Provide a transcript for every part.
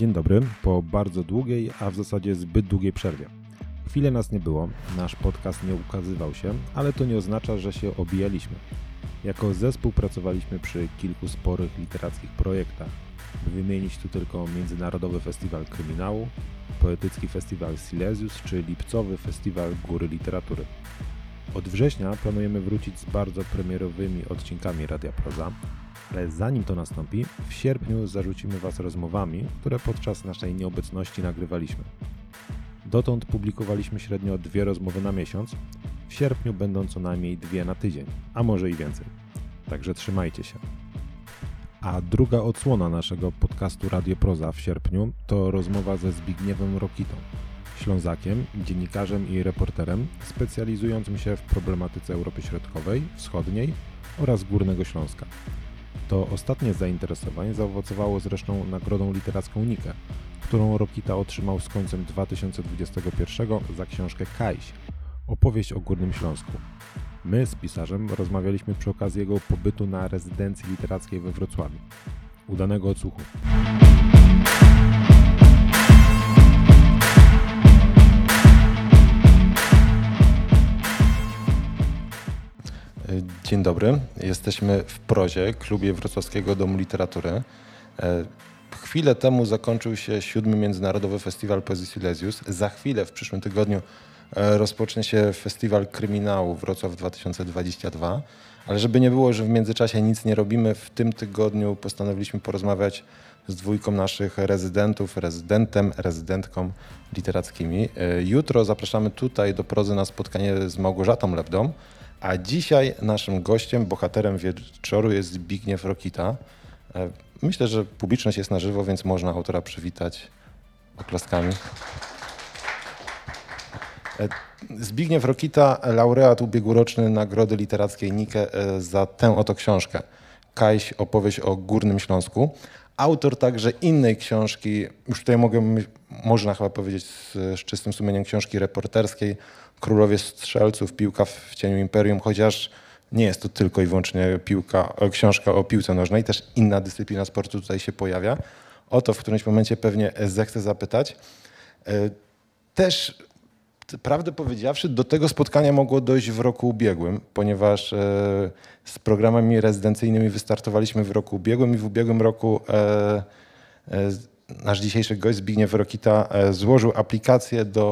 Dzień dobry, po bardzo długiej, a w zasadzie zbyt długiej przerwie. Chwilę nas nie było, nasz podcast nie ukazywał się, ale to nie oznacza, że się obijaliśmy. Jako zespół pracowaliśmy przy kilku sporych literackich projektach, wymienić tu tylko Międzynarodowy Festiwal Kryminału, Poetycki Festiwal Silesius czy Lipcowy Festiwal Góry Literatury. Od września planujemy wrócić z bardzo premierowymi odcinkami Radia Proza, ale zanim to nastąpi, w sierpniu zarzucimy Was rozmowami, które podczas naszej nieobecności nagrywaliśmy. Dotąd publikowaliśmy średnio dwie rozmowy na miesiąc, w sierpniu będą co najmniej dwie na tydzień, a może i więcej. Także trzymajcie się. A druga odsłona naszego podcastu Radio Proza w sierpniu to rozmowa ze Zbigniewem Rokitą, Ślązakiem, dziennikarzem i reporterem specjalizującym się w problematyce Europy Środkowej, Wschodniej oraz Górnego Śląska. To ostatnie zainteresowanie zaowocowało zresztą nagrodą literacką Nikę, którą Rokita otrzymał z końcem 2021 za książkę Kajś, opowieść o Górnym Śląsku. My z pisarzem rozmawialiśmy przy okazji jego pobytu na rezydencji literackiej we Wrocławiu. Udanego odsłuchu. Dzień dobry. Jesteśmy w Prozie, klubie Wrocławskiego Domu Literatury. E, chwilę temu zakończył się siódmy Międzynarodowy Festiwal Poezji Silesius. Za chwilę, w przyszłym tygodniu, e, rozpocznie się Festiwal Kryminału Wrocław 2022. Ale żeby nie było, że w międzyczasie nic nie robimy, w tym tygodniu postanowiliśmy porozmawiać z dwójką naszych rezydentów, rezydentem, rezydentką literackimi. E, jutro zapraszamy tutaj do Prozy na spotkanie z Małgorzatą Lebdą, a dzisiaj naszym gościem, bohaterem wieczoru jest Zbigniew Rokita. E, myślę, że publiczność jest na żywo, więc można autora przywitać oklaskami. E, Zbigniew Rokita, laureat ubiegłoroczny Nagrody Literackiej Nike e, za tę oto książkę. Kajś, opowieść o Górnym Śląsku. Autor także innej książki, już tutaj mogę, można chyba powiedzieć z, z czystym sumieniem książki reporterskiej Królowie Strzelców, Piłka w cieniu Imperium, chociaż nie jest to tylko i wyłącznie piłka, książka o piłce nożnej, też inna dyscyplina sportu tutaj się pojawia. O to w którymś momencie pewnie zechcę zapytać. E, też, prawdę powiedziawszy, do tego spotkania mogło dojść w roku ubiegłym, ponieważ e, z programami rezydencyjnymi wystartowaliśmy w roku ubiegłym i w ubiegłym roku e, nasz dzisiejszy gość Zbigniew Rokita złożył aplikację do,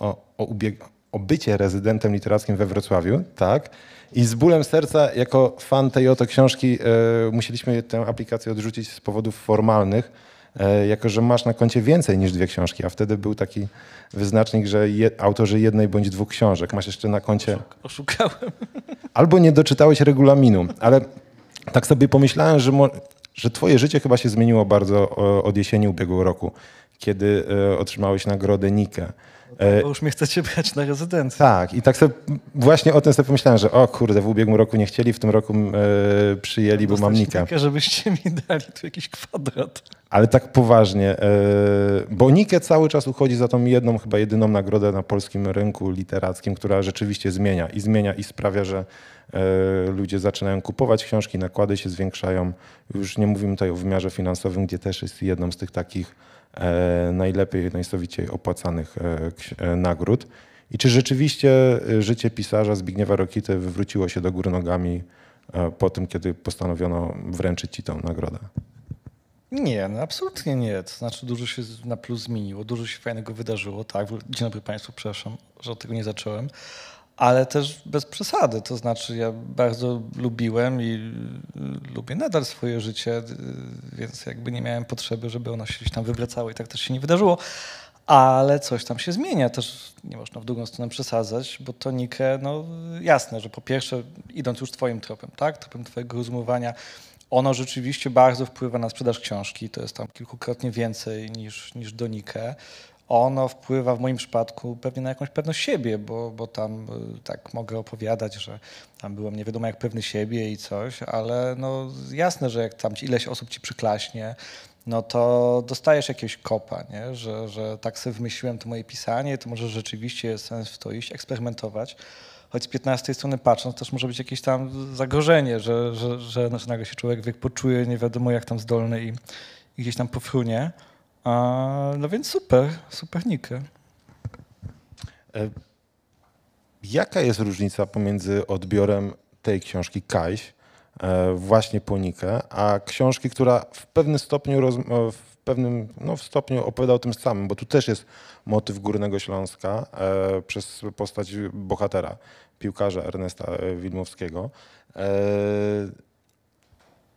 o, o, ubieg- o bycie rezydentem literackim we Wrocławiu, tak? I z bólem serca, jako fan tej oto książki, e, musieliśmy tę aplikację odrzucić z powodów formalnych, e, jako że masz na koncie więcej niż dwie książki, a wtedy był taki wyznacznik, że je, autorzy jednej bądź dwóch książek masz jeszcze na koncie. Oszukałem. Albo nie doczytałeś regulaminu, ale tak sobie pomyślałem, że, że twoje życie chyba się zmieniło bardzo od jesieni ubiegłego roku, kiedy e, otrzymałeś nagrodę Nikę. E, bo już mnie chcecie brać na rezydencję. Tak, i tak sobie właśnie o tym sobie pomyślałem, że o kurde, w ubiegłym roku nie chcieli, w tym roku e, przyjęli, bo mam Nikę. Nikę, żebyście mi dali tu jakiś kwadrat. Ale tak poważnie, e, bo Nikę cały czas uchodzi za tą jedną, chyba jedyną nagrodę na polskim rynku literackim, która rzeczywiście zmienia i zmienia i sprawia, że e, ludzie zaczynają kupować książki, nakłady się zwiększają. Już nie mówimy tutaj o wymiarze finansowym, gdzie też jest jedną z tych takich najlepiej, najsowiciej opłacanych e, e, nagród. I czy rzeczywiście życie pisarza Zbigniewa Rokity wywróciło się do góry nogami po tym, kiedy postanowiono wręczyć ci tę nagrodę? Nie, no absolutnie nie. To znaczy dużo się na plus zmieniło, dużo się fajnego wydarzyło. Tak, dzień dobry Państwu, przepraszam, że od tego nie zacząłem ale też bez przesady. To znaczy, ja bardzo lubiłem i y, lubię nadal swoje życie, y, więc jakby nie miałem potrzeby, żeby ono się gdzieś tam wywracało i tak też się nie wydarzyło. Ale coś tam się zmienia, też nie można w drugą stronę przesadzać, bo to Nike, no jasne, że po pierwsze, idąc już twoim tropem, tak, tropem twojego rozumowania, ono rzeczywiście bardzo wpływa na sprzedaż książki, to jest tam kilkukrotnie więcej niż, niż do Nike ono wpływa w moim przypadku pewnie na jakąś pewność siebie, bo, bo tam y, tak mogę opowiadać, że tam byłem nie wiadomo jak pewny siebie i coś, ale no jasne, że jak tam ileś osób ci przyklaśnie, no to dostajesz jakiegoś kopa, nie? Że, że tak sobie wymyśliłem to moje pisanie, to może rzeczywiście jest sens w to iść, eksperymentować. Choć z 15 strony patrząc, też może być jakieś tam zagrożenie, że, że, że nagle się człowiek poczuje nie wiadomo jak tam zdolny i, i gdzieś tam pofrunie. No więc super, super Nikę. E, jaka jest różnica pomiędzy odbiorem tej książki Kajś, e, właśnie po Nikę, a książki, która w pewnym stopniu, w pewnym no, w stopniu opowiada o tym samym, bo tu też jest motyw Górnego Śląska e, przez postać bohatera, piłkarza Ernesta Wilmowskiego.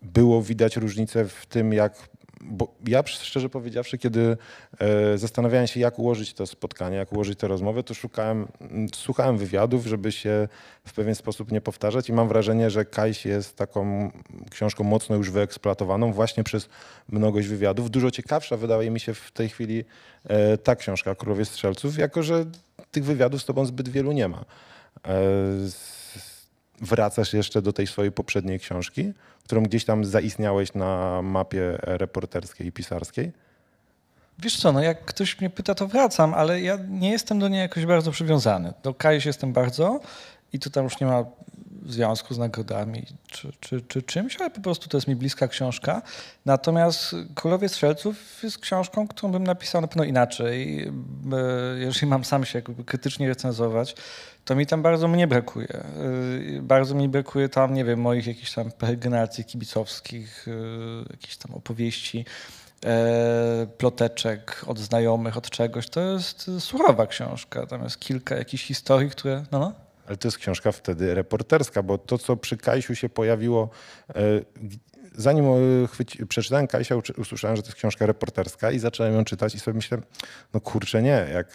Było widać różnicę w tym, jak bo ja szczerze powiedziawszy, kiedy e, zastanawiałem się, jak ułożyć to spotkanie, jak ułożyć tę rozmowę, to szukałem, słuchałem wywiadów, żeby się w pewien sposób nie powtarzać i mam wrażenie, że Kajś jest taką książką mocno już wyeksploatowaną właśnie przez mnogość wywiadów. Dużo ciekawsza wydaje mi się w tej chwili e, ta książka Królowie Strzelców, jako że tych wywiadów z tobą zbyt wielu nie ma. Wracasz jeszcze do tej swojej poprzedniej książki, którą gdzieś tam zaistniałeś na mapie reporterskiej i pisarskiej? Wiesz co, no jak ktoś mnie pyta, to wracam, ale ja nie jestem do niej jakoś bardzo przywiązany. Do Kajś jestem bardzo i tu tam już nie ma związku z nagrodami czy, czy, czy czymś, ale po prostu to jest mi bliska książka. Natomiast Królowie Strzelców jest książką, którą bym napisał na pewno inaczej. Jeżeli mam sam się krytycznie recenzować, to mi tam bardzo mnie brakuje. Y, bardzo mi brakuje tam, nie wiem, moich jakichś tam peregrinacji kibicowskich, y, jakichś tam opowieści, e, ploteczek od znajomych, od czegoś. To jest surowa książka. Tam jest kilka jakichś historii, które... No, no. Ale to jest książka wtedy reporterska, bo to, co przy Kajsiu się pojawiło, e, zanim e, chwyci, przeczytałem Kajsia, usłyszałem, że to jest książka reporterska i zacząłem ją czytać i sobie myślę, no kurczę nie, jak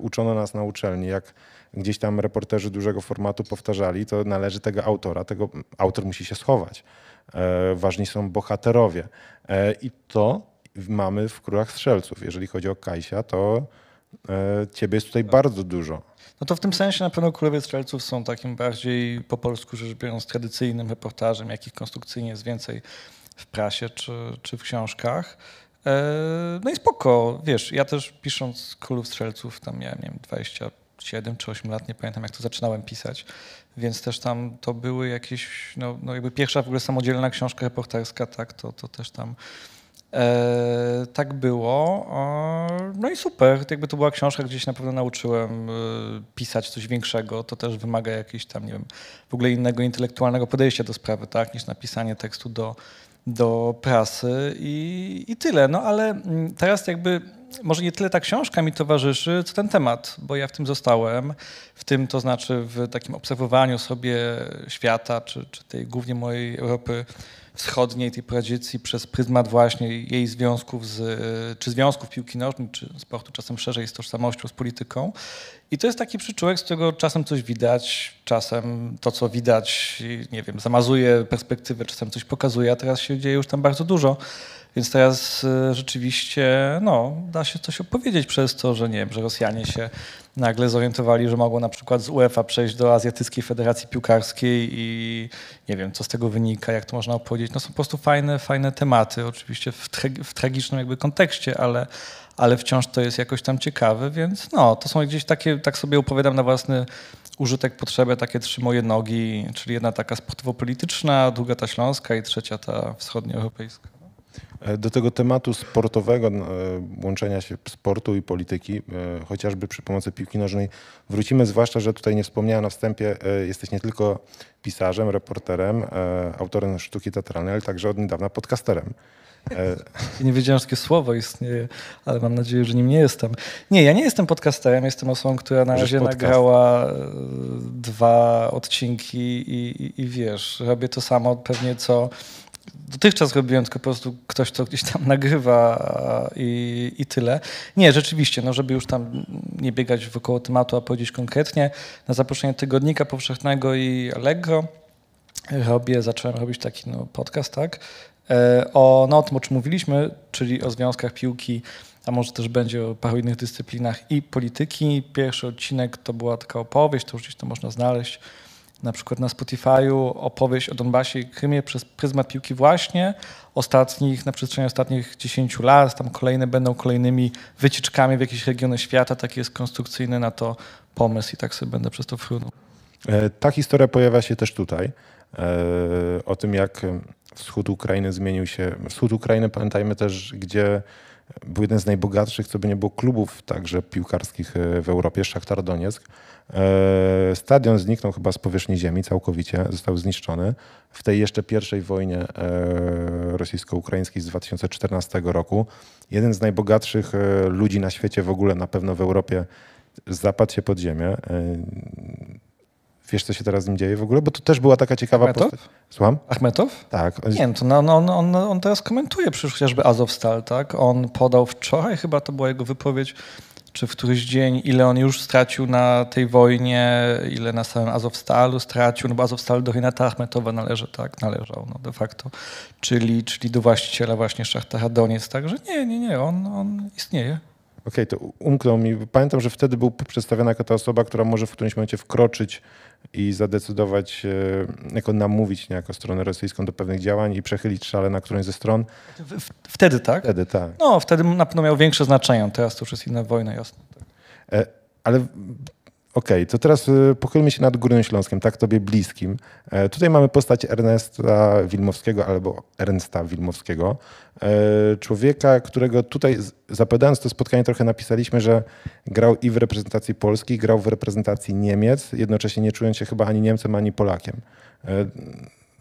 uczono nas na uczelni, jak gdzieś tam reporterzy dużego formatu powtarzali, to należy tego autora, tego autor musi się schować. E, ważni są bohaterowie. E, I to mamy w Królach Strzelców. Jeżeli chodzi o Kajsia, to e, ciebie jest tutaj bardzo dużo. No to w tym sensie na pewno Królowie Strzelców są takim bardziej po polsku rzecz biorąc tradycyjnym reportażem, jakich konstrukcyjnie jest więcej w prasie czy, czy w książkach. No i spoko, wiesz, ja też pisząc Królów Strzelców, tam miałem, nie wiem, 20 7 czy 8 lat, nie pamiętam jak to zaczynałem pisać, więc też tam to były jakieś, no, no jakby pierwsza w ogóle samodzielna książka reporterska, tak, to, to też tam e, tak było. E, no i super, jakby to była książka, gdzie się na pewno nauczyłem e, pisać coś większego, to też wymaga jakiegoś tam, nie wiem, w ogóle innego intelektualnego podejścia do sprawy, tak, niż napisanie tekstu do, do prasy i, i tyle, no ale mm, teraz jakby może nie tyle ta książka mi towarzyszy, co ten temat, bo ja w tym zostałem, w tym to znaczy w takim obserwowaniu sobie świata, czy, czy tej głównie mojej Europy wschodniej, tej tradycji przez pryzmat właśnie jej związków, z, czy związków piłki nożnej, czy sportu czasem szerzej z tożsamością, z polityką. I to jest taki przyczółek, z którego czasem coś widać, czasem to, co widać, nie wiem, zamazuje perspektywę, czasem coś pokazuje, a teraz się dzieje już tam bardzo dużo. Więc teraz e, rzeczywiście no, da się coś opowiedzieć przez to, że nie wiem, że Rosjanie się nagle zorientowali, że mogą na przykład z UEFA przejść do Azjatyckiej Federacji Piłkarskiej i nie wiem, co z tego wynika, jak to można opowiedzieć. No są po prostu fajne, fajne tematy, oczywiście w, w tragicznym jakby kontekście, ale, ale wciąż to jest jakoś tam ciekawe, więc no, to są gdzieś takie, tak sobie opowiadam na własny użytek, potrzebę takie trzy moje nogi, czyli jedna taka sportowo-polityczna, druga ta śląska i trzecia ta wschodnioeuropejska. E, do tego tematu sportowego, e, łączenia się sportu i polityki, e, chociażby przy pomocy piłki nożnej, wrócimy, zwłaszcza, że tutaj nie wspomniałem na wstępie, jesteś nie tylko pisarzem, reporterem, autorem sztuki teatralnej, ale także od niedawna podcasterem. nie wiedziałem, że takie słowo istnieje, ale mam nadzieję, że nim nie jestem. Nie, ja nie jestem podcasterem, jestem osobą, która na razie nagrała dwa odcinki i, i, i wiesz, robię to samo pewnie co dotychczas robiłem, tylko po prostu ktoś to gdzieś tam nagrywa i, i tyle. Nie, rzeczywiście, no żeby już tam nie biegać wokoło tematu, a powiedzieć konkretnie, na zaproszenie Tygodnika Powszechnego i Allegro robię, zacząłem robić taki no, podcast, tak, e, o, no, o tym, o czym mówiliśmy, czyli o związkach piłki, a może też będzie o paru innych dyscyplinach i polityki. Pierwszy odcinek to była taka opowieść, to już gdzieś to można znaleźć, na przykład na Spotify'u opowieść o Donbasie i Krymie przez pryzmat piłki właśnie ostatnich, na przestrzeni ostatnich 10 lat, tam kolejne będą kolejnymi wycieczkami w jakieś regiony świata, taki jest konstrukcyjny na to pomysł i tak sobie będę przez to frunął. E, ta historia pojawia się też tutaj, e, o tym jak wschód Ukrainy zmienił się. Wschód Ukrainy pamiętajmy też, gdzie był jeden z najbogatszych, co by nie było, klubów także piłkarskich e, w Europie, Szachtar Donieck. E, stadion zniknął chyba z powierzchni ziemi całkowicie, został zniszczony. W tej jeszcze pierwszej wojnie e, rosyjsko-ukraińskiej z 2014 roku jeden z najbogatszych ludzi na świecie, w ogóle na pewno w Europie, zapadł się pod ziemię. Wiesz, co się teraz z nim dzieje w ogóle? Bo to też była taka ciekawa Achmetow? postać. Słucham? Achmetow? Tak. Nie wiem, to no, no, on, on teraz komentuje przecież chociażby Azovstal, tak? On podał wczoraj, chyba to była jego wypowiedź, czy w któryś dzień, ile on już stracił na tej wojnie, ile na samym Azovstalu stracił, no bo Azovstal do Renata Achmetowa należy, tak? Należał, no de facto. Czyli, czyli do właściciela właśnie Szachtara Doniec, także nie, nie, nie, on, on istnieje. Okej, okay, to umknął mi. Pamiętam, że wtedy był przedstawiona jako ta osoba, która może w którymś momencie wkroczyć i zadecydować, e, jako namówić niejako stronę rosyjską do pewnych działań i przechylić szale na którąś ze stron. Wtedy tak? Wtedy tak. No, wtedy na pewno miał większe znaczenie. Teraz to już jest inna wojna, jasne. E, ale Okej, okay, to teraz y, pochylmy się nad Górnym Śląskiem, tak tobie bliskim. E, tutaj mamy postać Ernesta Wilmowskiego albo Ernsta Wilmowskiego. E, człowieka, którego tutaj zapowiadając to spotkanie trochę napisaliśmy, że grał i w reprezentacji Polski, grał w reprezentacji Niemiec, jednocześnie nie czując się chyba ani Niemcem, ani Polakiem. E,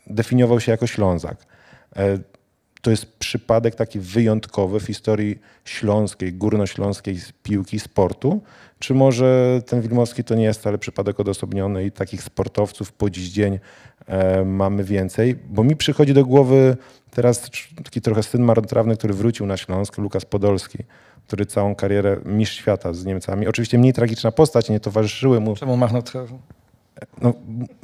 definiował się jako Ślązak to jest przypadek taki wyjątkowy w historii śląskiej, górnośląskiej piłki, sportu? Czy może ten Wilmowski to nie jest wcale przypadek odosobniony i takich sportowców po dziś dzień e, mamy więcej? Bo mi przychodzi do głowy teraz taki trochę syn marnotrawny, który wrócił na Śląsk, Lukas Podolski, który całą karierę mistrz świata z Niemcami. Oczywiście mniej tragiczna postać, nie towarzyszyły mu. Czemu marnotrawny? No,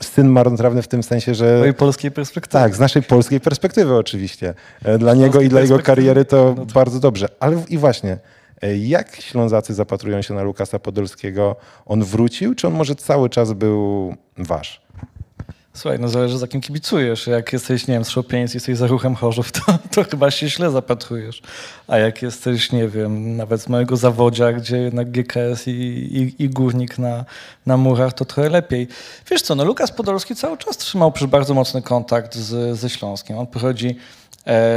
syn marnotrawny w tym sensie, że... Z mojej polskiej perspektywy. Tak, z naszej polskiej perspektywy oczywiście. E, dla niego i dla jego kariery to no bardzo dobrze. Ale i właśnie, e, jak Ślązacy zapatrują się na Lukasa Podolskiego? On wrócił, czy on może cały czas był wasz? Słuchaj, no zależy za kim kibicujesz. Jak jesteś, nie wiem, z Szopieniec, jesteś za ruchem Chorzów, to, to chyba się źle zapatrujesz. A jak jesteś, nie wiem, nawet z mojego zawodzia, gdzie jednak GKS i, i, i Górnik na, na murach, to trochę lepiej. Wiesz co, no Lukas Podolski cały czas trzymał przecież bardzo mocny kontakt z, ze Śląskiem. On pochodzi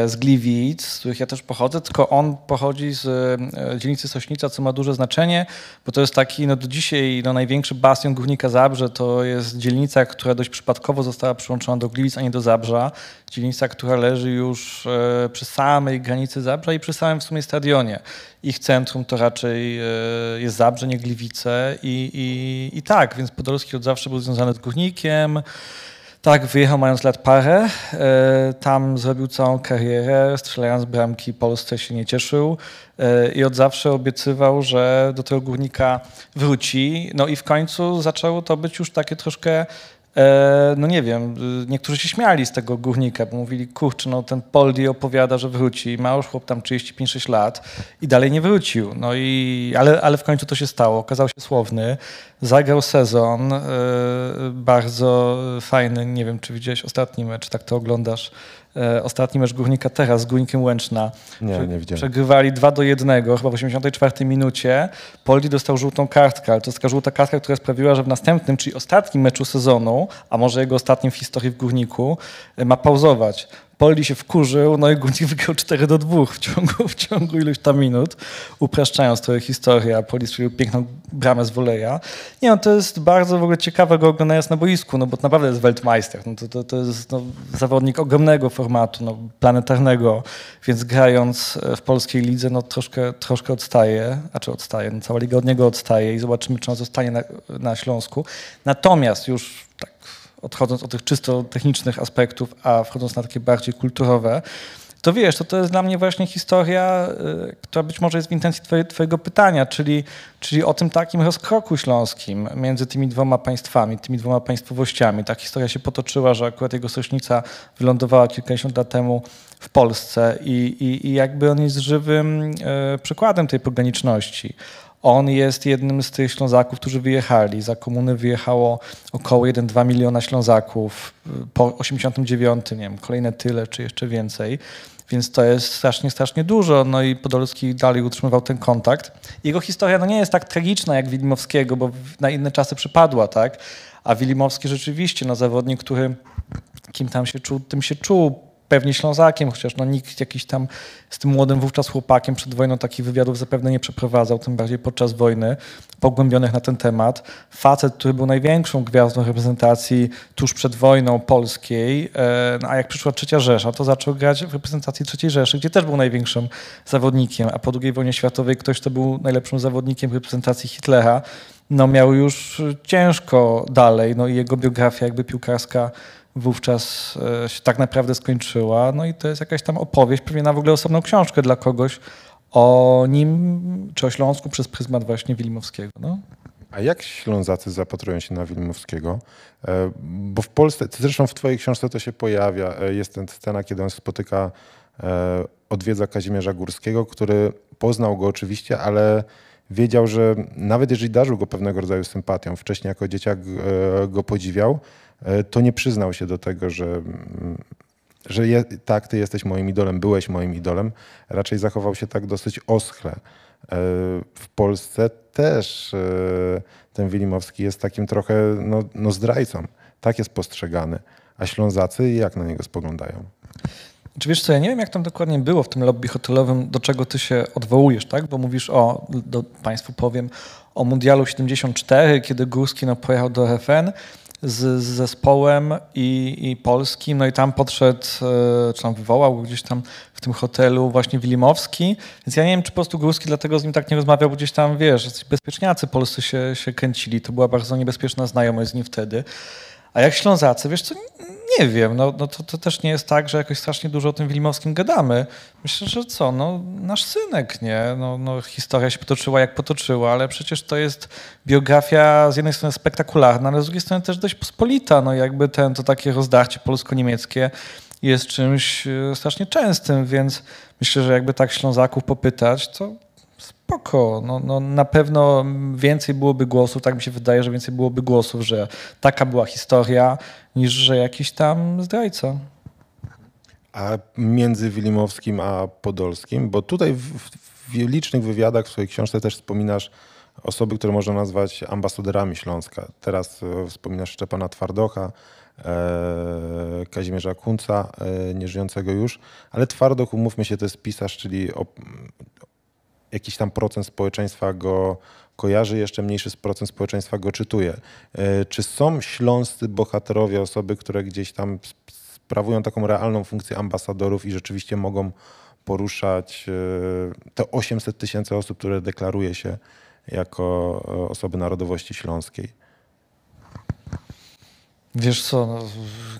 z Gliwic, z których ja też pochodzę, tylko on pochodzi z e, dzielnicy Sośnica, co ma duże znaczenie, bo to jest taki no do dzisiaj no, największy bastion Górnika Zabrze, to jest dzielnica, która dość przypadkowo została przyłączona do Gliwic, a nie do Zabrza. Dzielnica, która leży już e, przy samej granicy Zabrza i przy samym w sumie stadionie. Ich centrum to raczej jest Zabrze, nie Gliwice i, i, i tak, więc Podolski od zawsze był związany z Górnikiem, tak, wyjechał mając lat parę. E, tam zrobił całą karierę, strzelając bramki Polsce się nie cieszył e, i od zawsze obiecywał, że do tego górnika wróci. No i w końcu zaczęło to być już takie troszkę no nie wiem, y, niektórzy się śmiali z tego górnika, bo mówili, kurczę, no ten Poldi opowiada, że wróci. Ma już chłop tam 35-6 lat i dalej nie wrócił. No i, ale, ale w końcu to się stało. Okazał się słowny. Zagrał sezon, e, bardzo fajny. Nie wiem, czy widziałeś ostatni mecz, tak to oglądasz E, ostatni mecz Górnika teraz z Górnikiem Łęczna. Nie, nie widziałem. Przegrywali 2 do 1, chyba w 84 minucie. Poldi dostał żółtą kartkę, ale to jest taka żółta kartka, która sprawiła, że w następnym, czyli ostatnim meczu sezonu, a może jego ostatnim w historii w Górniku, e, ma pauzować. Poldi się wkurzył, no i Górnik wygrał 4 do 2 w ciągu, w ciągu iluś tam minut, upraszczając trochę historię, a Poldi strzelił piękną bramę z woleja. Nie no, to jest bardzo w ogóle ciekawe go oglądając na boisku, no bo to naprawdę jest Weltmeister, no to, to, to jest no, zawodnik ogromnego formatu, no, planetarnego, więc grając w polskiej lidze, no troszkę, troszkę odstaje, a czy odstaje, no, cała liga od niego odstaje i zobaczymy, czy on zostanie na, na Śląsku. Natomiast już tak odchodząc od tych czysto technicznych aspektów, a wchodząc na takie bardziej kulturowe, to wiesz, to, to jest dla mnie właśnie historia, y, która być może jest w intencji twoje, twojego pytania, czyli, czyli o tym takim rozkroku śląskim między tymi dwoma państwami, tymi dwoma państwowościami. Ta historia się potoczyła, że akurat jego sośnica wylądowała kilkadziesiąt lat temu w Polsce i, i, i jakby on jest żywym y, przykładem tej pograniczności. On jest jednym z tych Ślązaków, którzy wyjechali. Za komuny wyjechało około 1-2 miliona Ślązaków. Po 89, nie wiem, kolejne tyle, czy jeszcze więcej. Więc to jest strasznie, strasznie dużo. No i Podolski dalej utrzymywał ten kontakt. Jego historia no nie jest tak tragiczna jak Wilimowskiego, bo na inne czasy przypadła, tak? A Wilimowski rzeczywiście, no zawodnik, który kim tam się czuł, tym się czuł pewnie Ślązakiem, chociaż no, nikt jakiś tam z tym młodym wówczas chłopakiem przed wojną takich wywiadów zapewne nie przeprowadzał, tym bardziej podczas wojny, pogłębionych na ten temat. Facet, który był największą gwiazdą reprezentacji tuż przed wojną polskiej, e, no, a jak przyszła trzecia Rzesza, to zaczął grać w reprezentacji trzeciej Rzeszy, gdzie też był największym zawodnikiem, a po II wojnie światowej ktoś, kto był najlepszym zawodnikiem reprezentacji Hitlera, no miał już ciężko dalej, no i jego biografia jakby piłkarska wówczas e, się tak naprawdę skończyła. No i to jest jakaś tam opowieść, pewnie na w ogóle osobną książkę dla kogoś o nim, czy o Śląsku przez pryzmat właśnie Wilimowskiego. No. A jak Ślązacy zapatrują się na Wilimowskiego? E, bo w Polsce, zresztą w twojej książce to się pojawia, e, jest ten scena, kiedy on spotyka, odwiedza Kazimierza Górskiego, który poznał go oczywiście, ale wiedział, że nawet jeżeli darzył go pewnego rodzaju sympatią, wcześniej jako dzieciak go podziwiał, to nie przyznał się do tego, że, mm, że je, tak, ty jesteś moim idolem, byłeś moim idolem. Raczej zachował się tak dosyć oschle. E, w Polsce też e, ten Wilimowski jest takim trochę no, no zdrajcą. Tak jest postrzegany. A Ślązacy jak na niego spoglądają? Czy wiesz co, ja nie wiem jak tam dokładnie było w tym lobby hotelowym, do czego ty się odwołujesz, tak? Bo mówisz o, do, Państwu powiem, o Mundialu 74, kiedy Górski no, pojechał do RFN z, z zespołem i, i polskim, no i tam podszedł, e, czy tam wywołał gdzieś tam w tym hotelu właśnie Wilimowski, więc ja nie wiem, czy po prostu Górski dlatego z nim tak nie rozmawiał, bo gdzieś tam, wiesz, bezpieczniacy polscy się, się kręcili, to była bardzo niebezpieczna znajomość z nim wtedy. A jak Ślązacy, wiesz co, nie wiem, no, no to, to też nie jest tak, że jakoś strasznie dużo o tym Wilimowskim gadamy. Myślę, że co, no nasz synek, nie? No, no, historia się potoczyła jak potoczyła, ale przecież to jest biografia z jednej strony spektakularna, ale z drugiej strony też dość pospolita. No jakby ten, to takie rozdarcie polsko-niemieckie jest czymś e, strasznie częstym, więc myślę, że jakby tak Ślązaków popytać, to spoko. No, no, na pewno więcej byłoby głosów, tak mi się wydaje, że więcej byłoby głosów, że taka była historia, niż że jakiś tam zdrajca. A między Wilimowskim a Podolskim, bo tutaj w, w licznych wywiadach w swojej książce też wspominasz osoby, które można nazwać ambasadorami Śląska. Teraz e, wspominasz Szczepana Twardocha, e, Kazimierza Kunca, e, nieżyjącego już, ale Twardoch, umówmy się, to jest pisarz, czyli jakiś tam procent społeczeństwa go kojarzy, jeszcze mniejszy procent społeczeństwa go czytuje. E, czy są śląscy bohaterowie, osoby, które gdzieś tam sprawują taką realną funkcję ambasadorów i rzeczywiście mogą poruszać e, te 800 tysięcy osób, które deklaruje się jako e, osoby narodowości śląskiej? Wiesz co, no,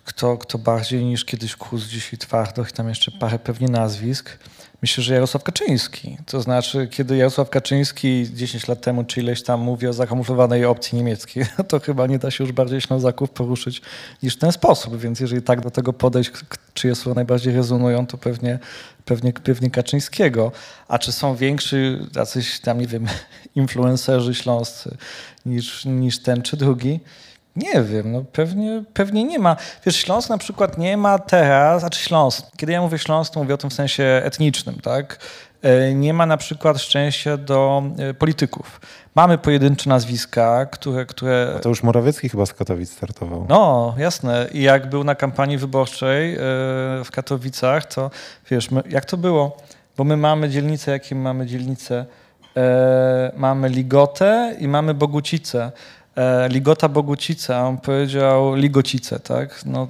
kto, kto bardziej niż kiedyś Kus, dzisiaj Twardoch, tam jeszcze parę pewnie nazwisk. Myślę, że Jarosław Kaczyński. To znaczy, kiedy Jarosław Kaczyński 10 lat temu czy ileś tam mówi o zakamuflowanej opcji niemieckiej, to chyba nie da się już bardziej Ślązaków poruszyć niż w ten sposób. Więc jeżeli tak do tego podejść, czyje słowa najbardziej rezonują, to pewnie, pewnie, pewnie Kaczyńskiego. A czy są więksi jacyś tam, nie wiem, influencerzy śląscy niż, niż ten czy drugi? Nie wiem, no pewnie, pewnie nie ma. Wiesz, Śląsk na przykład nie ma teraz, znaczy Śląsk, kiedy ja mówię Śląsk, to mówię o tym w sensie etnicznym, tak? E, nie ma na przykład szczęścia do e, polityków. Mamy pojedyncze nazwiska, które... które... A to już Morawiecki chyba z Katowic startował. No, jasne. I jak był na kampanii wyborczej e, w Katowicach, to wiesz, jak to było? Bo my mamy dzielnice, jakie mamy dzielnice? Mamy Ligotę i mamy Bogucice. E, Ligota Bogucica, on powiedział Ligocice, tak? No,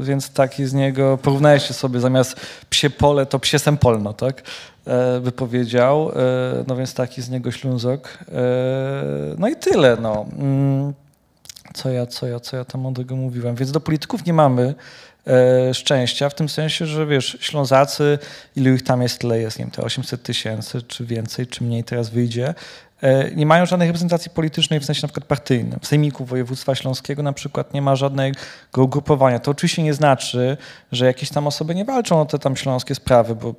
e, więc taki z niego, porównajcie sobie, zamiast psie pole, to psie sempolno, tak? E, wypowiedział, no więc taki z niego ślązok. No i tyle, no. Mm, co ja, co ja, co ja tam mądrego mówiłem. Więc do polityków nie mamy szczęścia, w tym sensie, że wiesz, Ślązacy, ilu ich tam jest, tyle jest, nie wiem, te 800 tysięcy, czy więcej, czy mniej teraz wyjdzie, nie mają żadnej reprezentacji politycznej w sensie na przykład partyjnym. W Sejmiku Województwa Śląskiego na przykład nie ma żadnego ugrupowania. To oczywiście nie znaczy, że jakieś tam osoby nie walczą o te tam śląskie sprawy, bo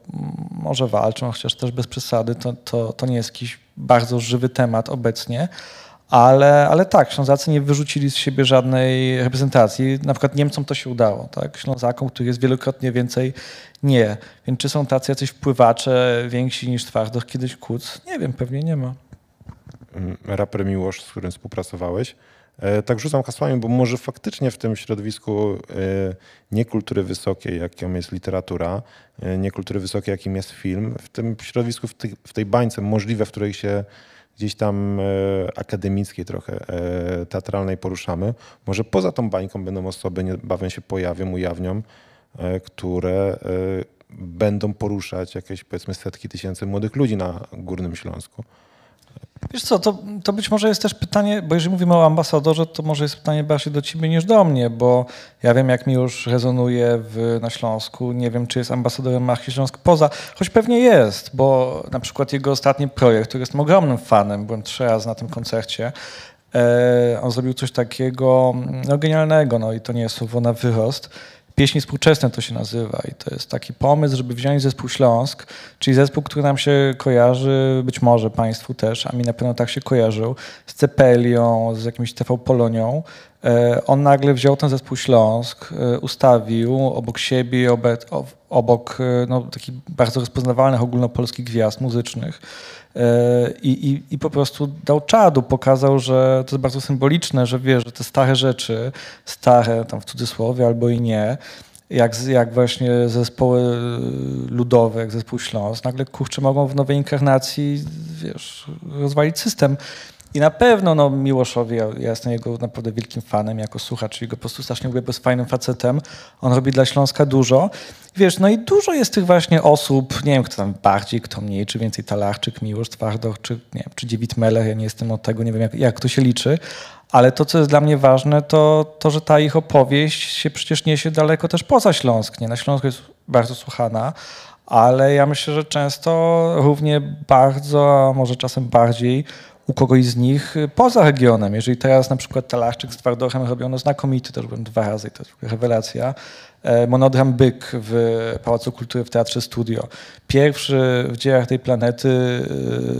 może walczą, chociaż też bez przesady. To, to, to nie jest jakiś bardzo żywy temat obecnie. Ale, ale tak, Ślązacy nie wyrzucili z siebie żadnej reprezentacji. Na przykład Niemcom to się udało, tak? Ślązakom, których jest wielokrotnie więcej, nie. Więc czy są tacy jacyś wpływacze więksi niż Twardoch kiedyś Kuc? Nie wiem, pewnie nie ma. Mm, raper Miłosz, z którym współpracowałeś, E, tak rzucam hasłami, bo może faktycznie w tym środowisku nie kultury wysokiej, jaką jest literatura, nie kultury wysokiej, jakim jest film, w tym środowisku, w tej bańce możliwe, w której się gdzieś tam akademickiej trochę, teatralnej poruszamy, może poza tą bańką będą osoby, niebawem się pojawią, ujawnią, które będą poruszać jakieś powiedzmy setki tysięcy młodych ludzi na Górnym Śląsku. Wiesz co, to, to być może jest też pytanie, bo jeżeli mówimy o ambasadorze, to może jest pytanie bardziej do ciebie niż do mnie, bo ja wiem, jak mi już rezonuje w, na Śląsku. Nie wiem, czy jest ambasadorem Marki Śląsk poza, choć pewnie jest, bo na przykład jego ostatni projekt, który jestem ogromnym fanem, byłem trzy razy na tym koncercie, e, on zrobił coś takiego no, genialnego, no i to nie jest słowo na wyrost, Pieśni współczesne to się nazywa i to jest taki pomysł, żeby wziąć zespół Śląsk, czyli zespół, który nam się kojarzy, być może Państwu też, a mi na pewno tak się kojarzył, z Cepelią, z jakimś TV Polonią. E, on nagle wziął ten zespół Śląsk, e, ustawił obok siebie, obok e, no, takich bardzo rozpoznawalnych ogólnopolskich gwiazd muzycznych i, i, i po prostu dał czadu, pokazał, że to jest bardzo symboliczne, że wie, że te stare rzeczy, stare tam w cudzysłowie albo i nie, jak, jak właśnie zespoły ludowe, jak zespół Śląsk, nagle kurczę mogą w nowej inkarnacji, wiesz, rozwalić system. I na pewno no, Miłoszowi, ja, ja jestem jego naprawdę wielkim fanem jako słuchacz, czyli go po prostu strasznie lubię, bo jest fajnym facetem. On robi dla Śląska dużo. Wiesz, no i dużo jest tych właśnie osób, nie wiem, kto tam bardziej, kto mniej, czy więcej Talarczyk, Miłosz, Twardoch, czy, nie wiem, czy Dziewit Meller, ja nie jestem od tego, nie wiem jak, jak to się liczy, ale to, co jest dla mnie ważne, to, to, że ta ich opowieść się przecież niesie daleko też poza Śląsk. Nie? Na Śląsku jest bardzo słuchana, ale ja myślę, że często równie bardzo, a może czasem bardziej u kogoś z nich poza regionem. Jeżeli teraz na przykład Talarczyk z Twardochem robią no znakomity, też byłem dwa razy, to jest rewelacja, e, monodram Byk w Pałacu Kultury w Teatrze Studio. Pierwszy w dziejach tej planety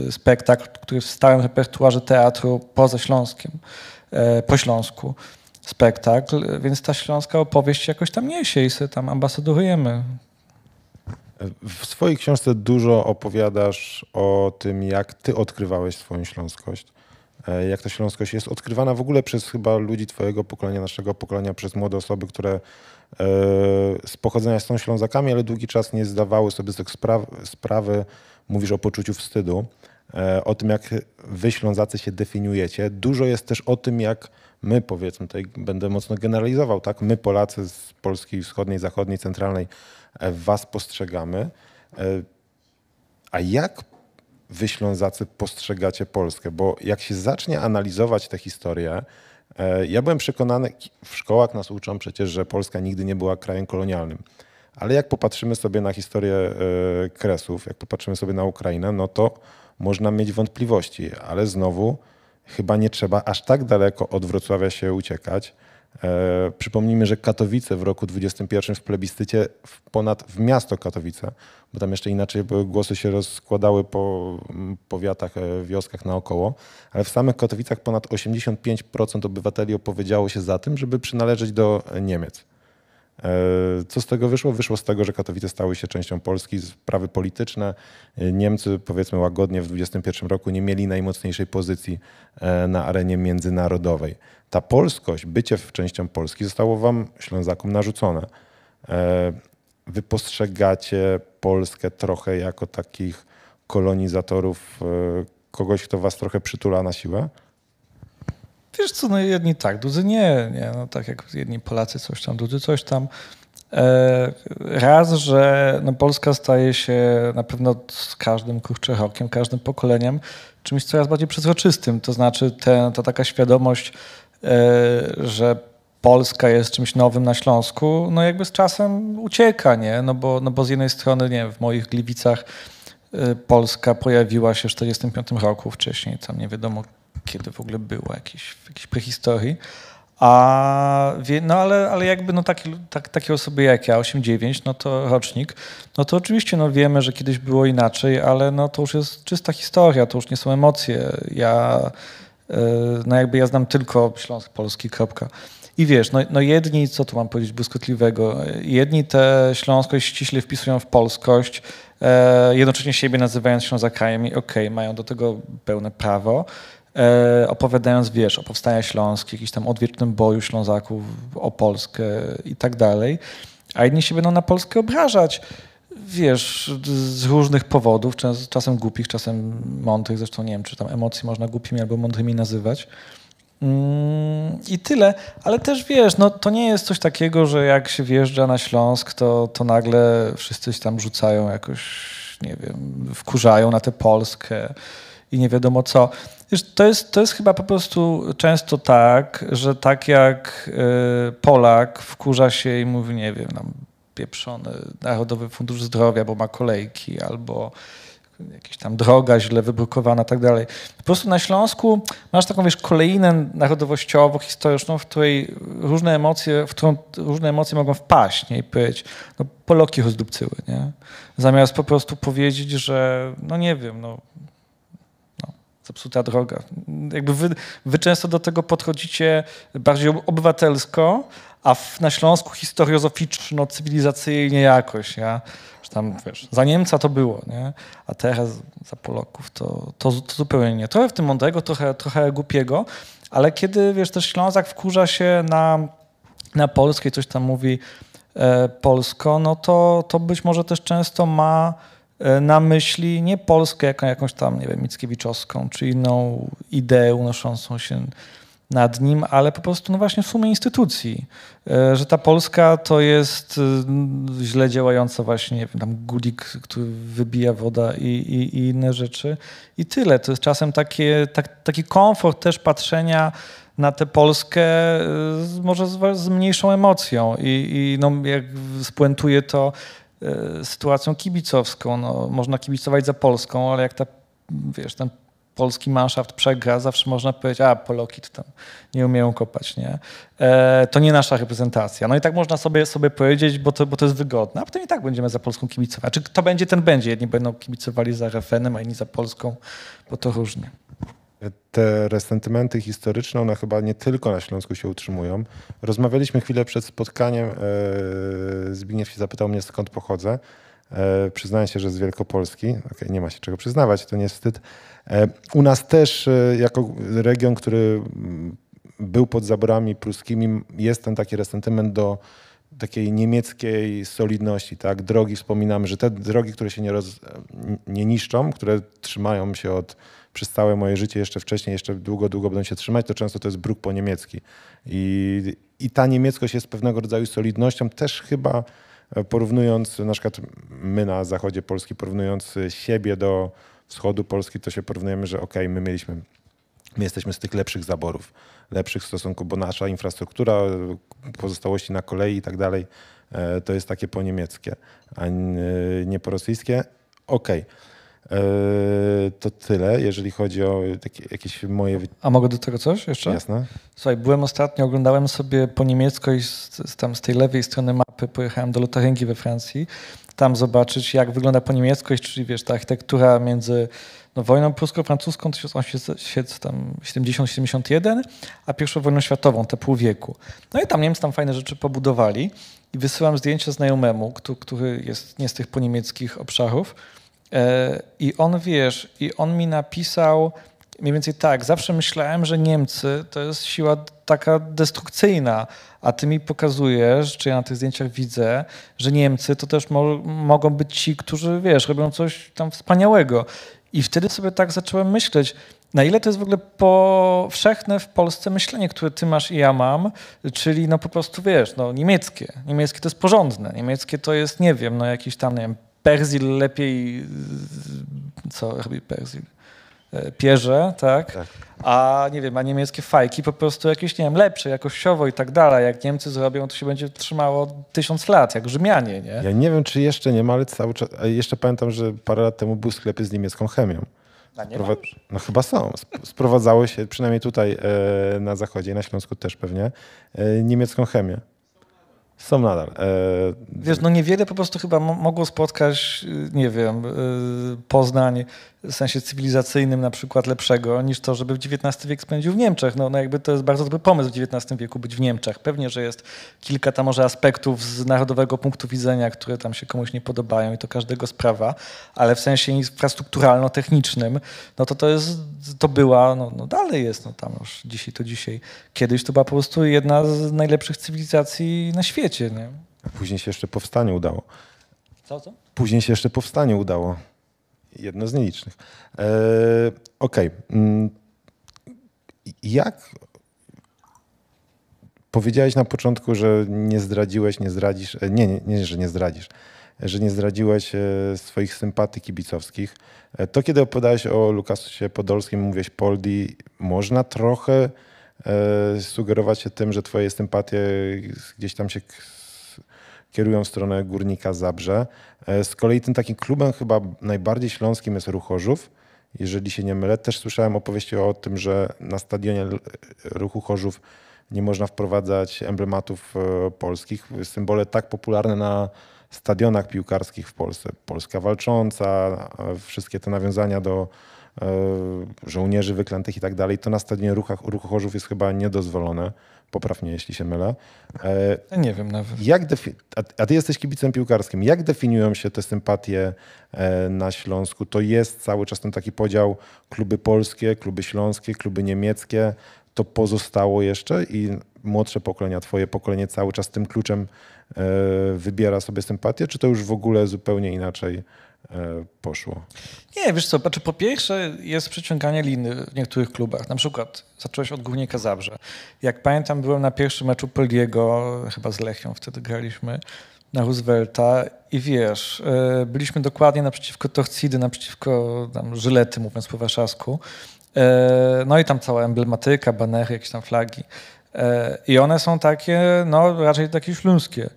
e, spektakl, który w stałym repertuarze teatru poza Śląskiem, e, po Śląsku spektakl, więc ta śląska opowieść jakoś tam niesie i sobie tam ambasadorujemy. W swojej książce dużo opowiadasz o tym, jak ty odkrywałeś swoją śląskość. E, jak ta śląskość jest odkrywana w ogóle przez chyba ludzi twojego pokolenia, naszego pokolenia, przez młode osoby, które e, z pochodzenia są Ślązakami, ale długi czas nie zdawały sobie z tych spraw, sprawy. Mówisz o poczuciu wstydu, e, o tym, jak wy Ślązacy się definiujecie. Dużo jest też o tym, jak my, powiedzmy, tutaj będę mocno generalizował, tak? My Polacy z Polski wschodniej, zachodniej, centralnej was postrzegamy. E, a jak wy Ślązacy postrzegacie Polskę? Bo jak się zacznie analizować tę historię, e, ja byłem przekonany, w szkołach nas uczą przecież, że Polska nigdy nie była krajem kolonialnym. Ale jak popatrzymy sobie na historię Kresów, jak popatrzymy sobie na Ukrainę, no to można mieć wątpliwości, ale znowu chyba nie trzeba aż tak daleko od Wrocławia się uciekać. E, przypomnijmy, że Katowice w roku 2021 w plebiscycie w ponad w miasto Katowice, bo tam jeszcze inaczej głosy się rozkładały po powiatach, e, wioskach naokoło, ale w samych Katowicach ponad 85% obywateli opowiedziało się za tym, żeby przynależeć do Niemiec. E, co z tego wyszło? Wyszło z tego, że Katowice stały się częścią Polski, sprawy polityczne. Niemcy, powiedzmy łagodnie, w 2021 roku nie mieli najmocniejszej pozycji na arenie międzynarodowej ta polskość, bycie częścią Polski zostało wam, Ślązakom, narzucone. E, wy postrzegacie Polskę trochę jako takich kolonizatorów, e, kogoś, kto was trochę przytula na siłę? Wiesz co, no jedni tak, drudzy nie. nie no tak jak jedni Polacy coś tam, drudzy coś tam. E, raz, że no Polska staje się na pewno z każdym kurczę rokiem, każdym pokoleniem czymś coraz bardziej przezroczystym. To znaczy te, ta taka świadomość że Polska jest czymś nowym na Śląsku, no jakby z czasem ucieka, nie? No bo, no bo z jednej strony, nie w moich Gliwicach e, Polska pojawiła się w 1945 roku, wcześniej tam nie wiadomo kiedy w ogóle było, jakiś, w jakiejś prehistorii. A, no ale, ale jakby no taki, tak, takie osoby jak ja, 8-9, no to rocznik, no to oczywiście no wiemy, że kiedyś było inaczej, ale no to już jest czysta historia, to już nie są emocje. Ja E, no jakby ja znam tylko Śląsk Polski, kropka. I wiesz, no, no jedni, co tu mam powiedzieć błyskotliwego, jedni tę śląskość ściśle wpisują w polskość, e, jednocześnie siebie nazywając Ślązakami, okej, okay, mają do tego pełne prawo. e, opowiadając, wiesz, o powstaniu śląskich, jakiś tam odwiecznym boju Ślązaków o Polskę i tak dalej, a inni się będą na Polskę obrażać wiesz, z różnych powodów, czas, czasem głupich, czasem mądrych, zresztą nie wiem, czy tam emocji można głupimi albo mądrymi nazywać. Mm, I tyle, ale też wiesz, no to nie jest coś takiego, że jak się wjeżdża na Śląsk, to, to nagle wszyscy się tam rzucają jakoś, nie wiem, wkurzają na tę Polskę i nie wiadomo co. Wiesz, to, jest, to jest chyba po prostu często tak, że tak jak y, Polak wkurza się i mówi, nie wiem, tam pieprzony Narodowy Fundusz Zdrowia, bo ma kolejki, albo jakaś tam droga źle wybrukowana, tak dalej. Po prostu na Śląsku masz taką, wiesz, kolejnę narodowościową, historyczną, w której różne emocje, w którą różne emocje mogą wpaść, nie? I powiedzieć, no Poloki rozdupcyły, nie? Zamiast po prostu powiedzieć, że, no nie wiem, no, no zepsuta droga. Jakby wy, wy często do tego podchodzicie bardziej obywatelsko, a w, na Śląsku historiozoficzno-cywilizacyjnie jakoś, ja, że tam, wiesz, za Niemca to było, nie? a teraz za Polaków to, to, to zupełnie nie. Trochę w tym mądrego, trochę, trochę głupiego, ale kiedy, wiesz, też Ślązak wkurza się na, na Polskę i coś tam mówi e, polsko, no to, to być może też często ma e, na myśli nie Polskę jakąś tam, nie wiem, Mickiewiczowską, czy inną ideę unoszącą się nad nim, ale po prostu no właśnie w sumie instytucji. E, że ta Polska to jest e, źle działająca właśnie, nie wiem, tam gulik, który wybija woda i, i, i inne rzeczy. I tyle. To jest czasem takie, tak, taki komfort też patrzenia na tę Polskę e, może z, z mniejszą emocją i, i no, jak spuentuje to sytuacją kibicowską. No, można kibicować za Polską, ale jak ta, wiesz, ten polski manszaft przegra, zawsze można powiedzieć, a Poloki to tam nie umieją kopać, nie? E, to nie nasza reprezentacja. No i tak można sobie, sobie powiedzieć, bo to, bo to jest wygodne, a potem i tak będziemy za Polską kibicować. Czy kto będzie, ten będzie. Jedni będą kibicowali za RFN-em, a inni za Polską, bo to różnie. Te resentymenty historyczne, one chyba nie tylko na Śląsku się utrzymują. Rozmawialiśmy chwilę przed spotkaniem. E, Zbigniew się zapytał mnie, skąd pochodzę. E, przyznaję się, że z Wielkopolski. Okay, nie ma się czego przyznawać, to nie jest wstyd. E, u nas też, e, jako region, który był pod zaborami pruskimi, jest ten taki resentyment do takiej niemieckiej solidności. Tak? Drogi, wspominam, że te drogi, które się nie, roz, nie niszczą, które trzymają się od, przez całe moje życie, jeszcze wcześniej, jeszcze długo, długo będą się trzymać, to często to jest bruk po niemiecki. I, i ta niemieckość jest pewnego rodzaju solidnością, też chyba porównując, na przykład my na zachodzie Polski, porównując siebie do wschodu Polski, to się porównujemy, że ok, my mieliśmy, my jesteśmy z tych lepszych zaborów, lepszych w stosunku, bo nasza infrastruktura, pozostałości na kolei i tak dalej, e, to jest takie po niemieckie, a nie po rosyjskie. Okej. Okay. E, to tyle, jeżeli chodzi o takie, jakieś moje. A mogę do tego coś jeszcze? Jasne. Słuchaj, byłem ostatnio, oglądałem sobie po niemiecku i z, tam z tej lewej strony mapy pojechałem do Lotaryngii we Francji. Tam zobaczyć, jak wygląda po niemiecku, czyli wiesz, ta architektura między no, wojną prusko-francuską 1870-71, a pierwszą wojną światową, te pół wieku. No i tam Niemcy tam fajne rzeczy pobudowali i wysyłam zdjęcie znajomemu, który jest nie z tych poniemieckich obszarów E, I on, wiesz, i on mi napisał mniej więcej tak, zawsze myślałem, że Niemcy to jest siła taka destrukcyjna, a ty mi pokazujesz, czy ja na tych zdjęciach widzę, że Niemcy to też mo mogą być ci, którzy, wiesz, robią coś tam wspaniałego. I wtedy sobie tak zacząłem myśleć, na ile to jest w ogóle powszechne w Polsce myślenie, które ty masz i ja mam, czyli no po prostu, wiesz, no niemieckie. Niemieckie to jest porządne, niemieckie to jest, nie wiem, no jakiś tam, nie wiem, Perzil lepiej, co robi Perzil? E, pierze, tak? tak? A nie wiem, a niemieckie fajki po prostu jakieś, nie wiem, lepsze jakościowo i tak dalej. Jak Niemcy zrobią, to się będzie trzymało tysiąc lat, jak Rzymianie, nie? Ja nie wiem, czy jeszcze nie ma, ale cały czas, jeszcze pamiętam, że parę lat temu były sklepy z niemiecką chemią. A nie Sprowa- no chyba są. Sprowadzało się, przynajmniej tutaj e, na zachodzie, na Śląsku też pewnie, e, niemiecką chemię. Są nadal. E... Wiesz, no niewiele po prostu chyba mogło spotkać, nie wiem, e, Poznań w sensie cywilizacyjnym na przykład lepszego niż to, żeby w XIX wiek spędził w Niemczech. No, no jakby to jest bardzo dobry pomysł w XIX wieku być w Niemczech. Pewnie, że jest kilka tam może aspektów z narodowego punktu widzenia, które tam się komuś nie podobają i to każdego sprawa, ale w sensie infrastrukturalno-technicznym, no to to jest, to była, no, no dalej jest, no tam już dzisiaj to dzisiaj. Kiedyś to była po prostu jedna z najlepszych cywilizacji na świecie, nie? Później się jeszcze powstanie udało. Co, co? Później się jeszcze powstanie udało. Jedno z nielicznych. E, Okej. Okay. Jak powiedziałeś na początku, że nie zdradziłeś, nie zdradzisz, e, nie, nie, nie że nie zdradzisz, że nie zdradziłeś e, swoich sympatii kibicowskich. E, to kiedy opowiadałeś o Lukasie Podolskim, mówiłeś Poldi, można trochę sugerować się tym, że twoje sympatie gdzieś tam się kierują w stronę Górnika Zabrze. E, z kolei tym takim klubem chyba najbardziej śląskim jest Ruchorzów. Jeżeli się nie mylę, też słyszałem opowieści o tym, że na stadionie Ruchu Chorzów nie można wprowadzać emblematów e, polskich. Symbole tak popularne na stadionach piłkarskich w Polsce. Polska walcząca, e, wszystkie te nawiązania do żołnierzy wyklętych i tak dalej, to na stadionie Ruchu Chorzów jest chyba niedozwolone. Popraw mnie, jeśli się mylę. Ja nie wiem nawet. Jak a ty jesteś kibicem piłkarskim. Jak definiują się te sympatie e, na Śląsku? To jest cały czas ten taki podział kluby polskie, kluby śląskie, kluby niemieckie. To pozostało jeszcze i młodsze pokolenia, twoje pokolenie cały czas tym kluczem e, wybiera sobie sympatię, czy to już w ogóle zupełnie inaczej E, poszło? Nie, wiesz co, znaczy po pierwsze jest przyciąganie liny w niektórych klubach. Na przykład zacząłeś od Górnika Zabrze. Jak pamiętam, byłem na pierwszym meczu Poliego, chyba z Lechią wtedy graliśmy, na Roosevelta i wiesz, e, byliśmy dokładnie naprzeciwko Torcidy, naprzeciwko tam, Żylety, mówiąc po warszawsku. E, no i tam cała emblematyka, banery, jakieś tam flagi. I one są takie, no raczej takie śląskie.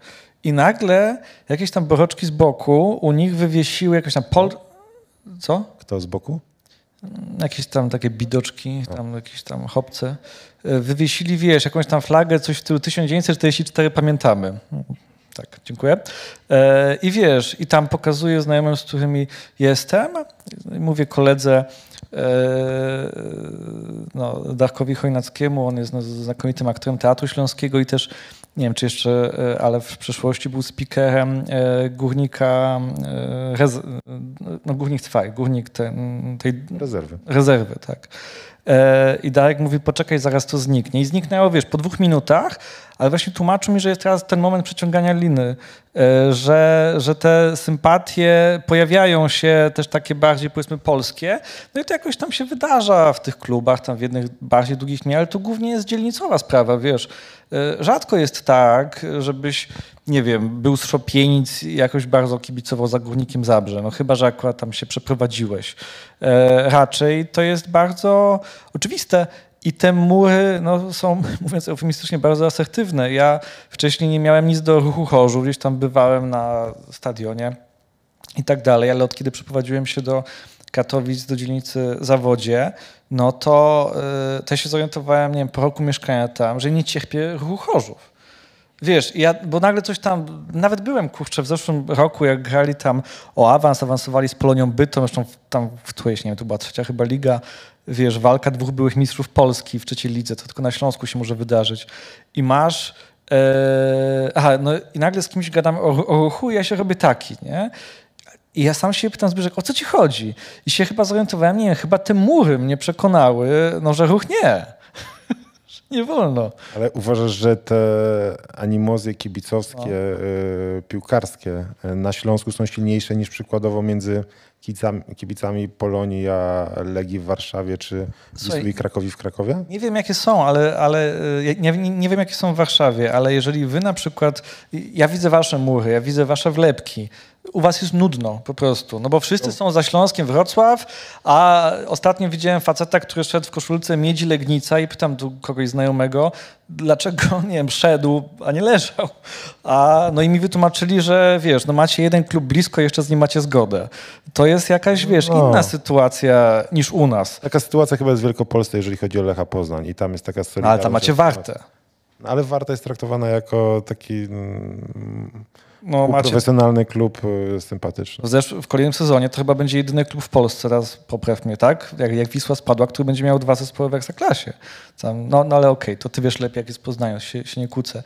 I nagle jakieś tam boroczki z boku u nich wywiesiły jakieś tam pol... Co? Kto z boku? Jakieś tam takie bidoczki, tam jakieś tam chopce. E, wywiesili, wiesz, jakąś tam flagę, coś w stylu 1944 pamiętamy. Tak, dziękuję. E, I wiesz, i tam pokazuję znajomym, z którymi jestem. Mówię koledze, e, no, Darkowi Chojnackiemu, on jest no, znakomitym aktorem Teatru Śląskiego i też nie wiem czy jeszcze, e, ale w przeszłości był speakerem e, górnika, e, no górnik trwaj, górnik ten, tej rezerwy. rezerwy, tak. I Darek mówi, poczekaj, zaraz to zniknie. I zniknęło, wiesz, po dwóch minutach, ale właśnie tłumaczył mi, że jest teraz ten moment przeciągania liny, że, że te sympatie pojawiają się też takie bardziej, powiedzmy, polskie. No i to jakoś tam się wydarza w tych klubach, tam w jednych bardziej długich dni, ale to głównie jest dzielnicowa sprawa, wiesz. E, rzadko jest tak, żebyś, nie wiem, był z Szopienic i jakoś bardzo kibicował za Górnikiem Zabrze. No chyba, że akurat tam się przeprowadziłeś. E, raczej to jest bardzo oczywiste. I te mury no, są, mówiąc eufemistycznie, bardzo asertywne. Ja wcześniej nie miałem nic do ruchu chorzu, gdzieś tam bywałem na stadionie i tak dalej, ale od kiedy przeprowadziłem się do Katowic, do dzielnicy Zawodzie, no to y, też się zorientowałem, nie wiem, po roku mieszkania tam, że nie cierpię ruchu chorzów. Wiesz, ja, bo nagle coś tam, nawet byłem, kurczę, w zeszłym roku, jak grali tam o awans, awansowali z Polonią Bytom, zresztą tam w którejś, nie wiem, to była trzecia chyba liga, wiesz, walka dwóch byłych mistrzów Polski w trzeciej lidze, to tylko na Śląsku się może wydarzyć. I masz, e, aha, no i nagle z kimś gadam o, o ruchu ja się robię taki, nie? I ja sam się pytam, Zbyszek, o co ci chodzi? I się chyba zorientowałem, nie, chyba te mury mnie przekonały, no, że ruch nie. nie wolno. Ale uważasz, że te animozje kibicowskie, no. y, piłkarskie y, na Śląsku są silniejsze niż przykładowo między kibicami, kibicami Polonii a Legii w Warszawie czy Wisły i Krakowi w Krakowie? Nie wiem jakie są, ale, ale y, nie, nie wiem jakie są w Warszawie, ale jeżeli wy na przykład, ja widzę wasze mury, ja widzę wasze wlepki, u was jest nudno po prostu, no bo wszyscy są za Śląskiem Wrocław, a ostatnio widziałem faceta, który szedł w koszulce Miedzi Legnica i pytam tu kogoś znajomego, dlaczego, nie wiem, szedł, a nie leżał. A, no i mi wytłumaczyli, że wiesz, no macie jeden klub blisko, jeszcze z nim macie zgodę. To jest jakaś, wiesz, no. inna sytuacja niż u nas. Taka sytuacja chyba jest w Wielkopolsce, jeżeli chodzi o Lecha Poznań i tam jest taka solidarność. Ale tam macie wartę. Ale Warta jest traktowana jako taki mm, No, macie, profesjonalny klub y, sympatyczny. w, zesz- w kolejnym sezonie to chyba będzie jedyny klub w Polsce, teraz popraw mnie, tak? Jak, jak Wisła spadła, który będzie miał dwa zespoły w Ekstraklasie. Tam, no, no ale okej, to ty wiesz lepiej, jak jest Poznaniu, się, się nie kłócę.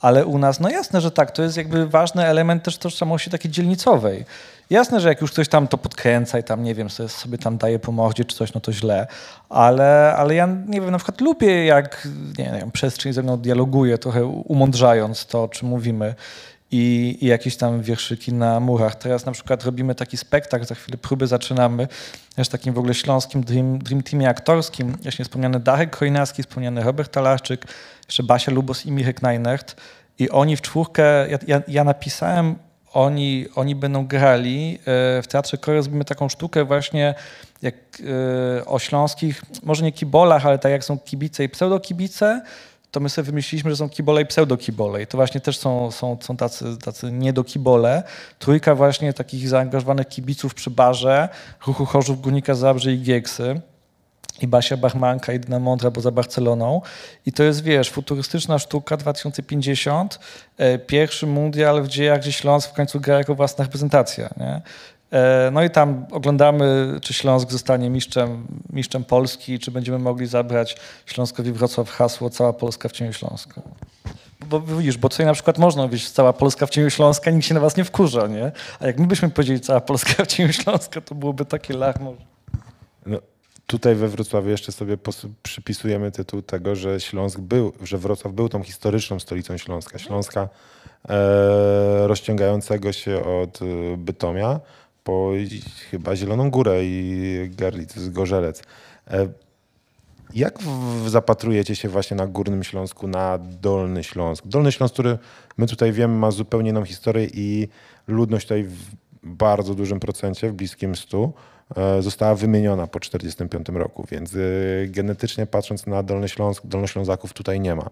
Ale u nas, no jasne, że tak, to jest jakby ważny element też tożsamości takiej dzielnicowej. Jasne, że jak już ktoś tam to podkręca i tam, nie wiem, sobie, sobie tam daje po mordzie czy coś, no to źle. Ale, ale ja, nie wiem, na przykład lubię, jak nie wiem, przestrzeń ze mną dialoguje, trochę umądrzając to, o czym mówimy i, i jakieś tam wierszyki na murach. Teraz na przykład robimy taki spektakl, za chwilę próby zaczynamy, też takim w ogóle śląskim dream, dream teamie aktorskim. Właśnie wspomniany Darek Krojnacki, wspomniany Robert Talarczyk, jeszcze Basia Lubos i Mirek Najnert. I oni w czwórkę, ja, ja, ja napisałem, oni, oni będą grali. e, W Teatrze Kory zrobimy taką sztukę właśnie jak e, o śląskich, może nie kibolach, ale tak jak są kibice i pseudokibice, to my sobie wymyśliliśmy, że są kibole i pseudokibole. I to właśnie też są, są, są tacy, tacy niedokibole. Trójka właśnie takich zaangażowanych kibiców przy barze, ruchu Chorzów, Górnika Zabrze i Gieksy. I Basia Bachmanka, jedyna mądra poza Barceloną. I to jest, wiesz, futurystyczna sztuka 2050, e, pierwszy mundial w dziejach, gdzie Śląsk w końcu gra jako własna reprezentacja. Nie? E, No i tam oglądamy, czy Śląsk zostanie mistrzem, mistrzem Polski, czy będziemy mogli zabrać Śląskowi Wrocław hasło Cała Polska w cieniu Śląska. Bo widzisz, bo tutaj na przykład można mówić Cała Polska w cieniu Śląska, nikt się na was nie wkurza, nie? A jak my byśmy powiedzieli Cała Polska w cieniu Śląska, to byłoby takie larmo. No, tutaj we Wrocławiu jeszcze sobie przypisujemy tytuł tego, że Śląsk był, że Wrocław był tą historyczną stolicą Śląska. Śląska e, rozciągającego się od e, Bytomia po chyba Zieloną Górę i Gerlitz, Gorzelec. E, jak zapatrujecie się właśnie na Górnym Śląsku, na Dolny Śląsk? Dolny Śląsk, który my tutaj wiemy ma zupełnie inną historię i ludność tutaj w bardzo dużym procencie, w bliskim stu, e, została wymieniona po 1945 roku, więc e, genetycznie patrząc na Dolny Śląsk, Dolnoślązaków tutaj nie ma.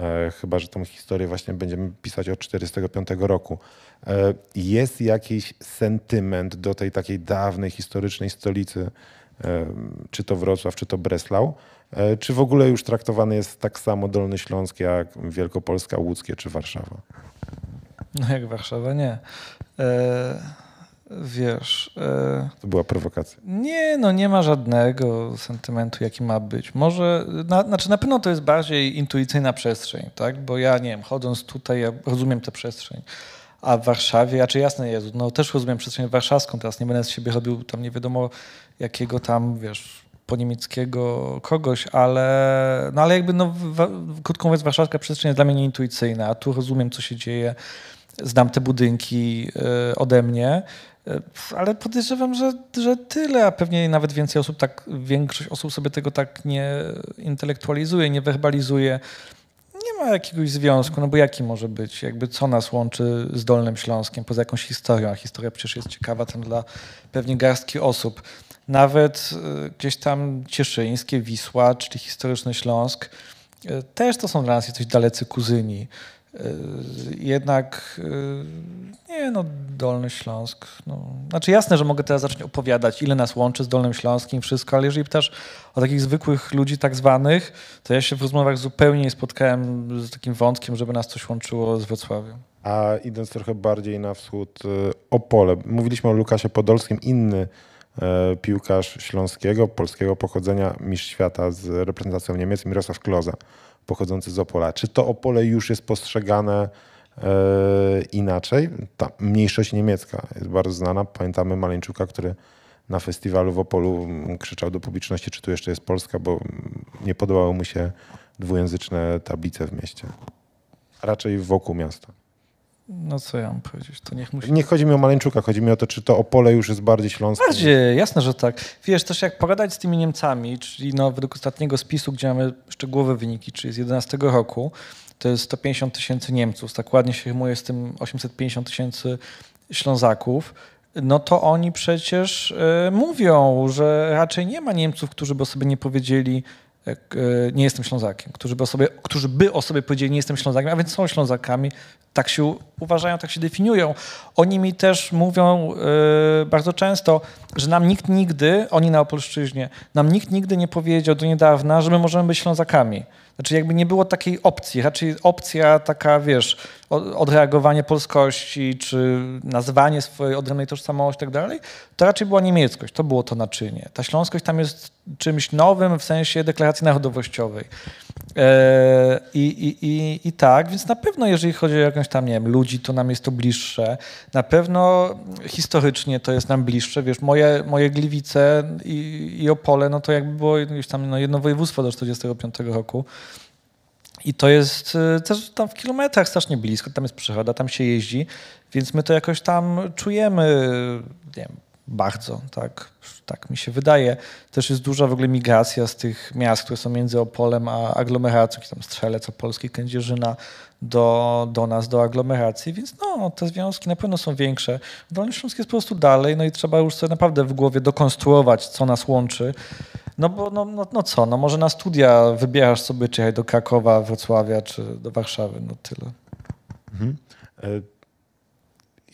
E, Chyba, że tą historię właśnie będziemy pisać od 1945 roku. E, Jest jakiś sentyment do tej takiej dawnej, historycznej stolicy, e, czy to Wrocław, czy to Breslau, czy w ogóle już traktowany jest tak samo Dolny Śląsk jak Wielkopolska, Łódzkie czy Warszawa? No jak Warszawa, nie. Wiesz, e, To była prowokacja. nie, no nie ma żadnego sentymentu, jaki ma być. Może, na, znaczy na pewno to jest bardziej intuicyjna przestrzeń, tak? Bo ja, nie wiem, chodząc tutaj, ja rozumiem tę przestrzeń. A w Warszawie, a czy jasne Jezu, no też rozumiem przestrzeń warszawską, teraz nie będę z siebie robił tam nie wiadomo jakiego tam, wiesz, po niemieckiego kogoś, ale, no ale jakby, no, wa, krótko mówiąc, warszawska przestrzeń jest dla mnie nieintuicyjna, a tu rozumiem, co się dzieje, znam te budynki y, ode mnie, ale podejrzewam, że, że tyle, a pewnie nawet więcej osób tak, większość osób sobie tego tak nie intelektualizuje, nie werbalizuje. Nie ma jakiegoś związku, no bo jaki może być? Jakby co nas łączy z Dolnym Śląskiem, poza jakąś historią, a historia przecież jest ciekawa tam dla pewnie garstki osób. Nawet y, gdzieś tam Cieszyńskie, Wisła, czyli historyczny Śląsk, y, też to są dla nas jacyś dalecy kuzyni. Y, Jednak y, nie no, Dolny Śląsk. No. Znaczy jasne, że mogę teraz zacząć opowiadać, ile nas łączy z Dolnym Śląskiem, wszystko, ale jeżeli pytasz o takich zwykłych ludzi tak zwanych, to ja się w rozmowach zupełnie nie spotkałem z takim wątkiem, żeby nas coś łączyło z Wrocławiem. A idąc trochę bardziej na wschód, e, Opole. Mówiliśmy o Lukasie Podolskim, inny piłkarz śląskiego, polskiego pochodzenia, mistrz świata z reprezentacją Niemiec, Mirosław Kloza, pochodzący z Opola. Czy to Opole już jest postrzegane e, inaczej? Ta mniejszość niemiecka jest bardzo znana. Pamiętamy Maleńczuka, który na festiwalu w Opolu mm, krzyczał do publiczności, czy tu jeszcze jest Polska, bo mm, nie podobały mu się dwujęzyczne tablice w mieście. Raczej wokół miasta. No co ja mam powiedzieć, to niech musi... Nie chodzi mi o Maleńczuka, chodzi mi o to, czy to Opole już jest bardziej śląskie. Bardziej, jasne, że tak. Wiesz, też jak pogadać z tymi Niemcami, czyli no, według ostatniego spisu, gdzie mamy szczegółowe wyniki, czyli z 11 roku, to jest 150 tysięcy Niemców, tak ładnie się rymuje z tym 850 tysięcy Ślązaków, no to oni przecież e, mówią, że raczej nie ma Niemców, którzy by o sobie nie powiedzieli nie jestem Ślązakiem, którzy by, o sobie, którzy by o sobie powiedzieli, nie jestem Ślązakiem, a więc są Ślązakami, tak się uważają, tak się definiują. Oni mi też mówią yy, bardzo często, że nam nikt nigdy, oni na Opolszczyźnie, nam nikt nigdy nie powiedział do niedawna, że my możemy być Ślązakami. Znaczy jakby nie było takiej opcji, raczej opcja taka, wiesz, odreagowanie polskości, czy nazwanie swojej odrębnej tożsamości tak dalej, to raczej była niemieckość, to było to naczynie. Ta śląskość tam jest czymś nowym w sensie deklaracji narodowościowej. E, I, i, i, I tak, więc na pewno jeżeli chodzi o jakąś tam, nie wiem, ludzi, to nam jest to bliższe. Na pewno historycznie to jest nam bliższe. Wiesz, moje, moje Gliwice i, i Opole, no to jakby było jakieś tam no, jedno województwo do 1945 roku. I to jest y, też tam w kilometrach strasznie blisko, tam jest przychoda, tam się jeździ, więc my to jakoś tam czujemy, nie wiem, bardzo, tak, tak mi się wydaje. Też jest duża w ogóle migracja z tych miast, które są między Opolem a aglomeracją, tam Strzelec, Opolski, Kędzierzyna do, do nas, do aglomeracji, więc no, te związki na pewno są większe. Dolny Śląsk jest po prostu dalej, no i trzeba już sobie naprawdę w głowie dokonstruować, co nas łączy. No bo no, no, no co, no może na studia wybierasz sobie, czy do Krakowa, Wrocławia, czy do Warszawy, no tyle. Mhm. E,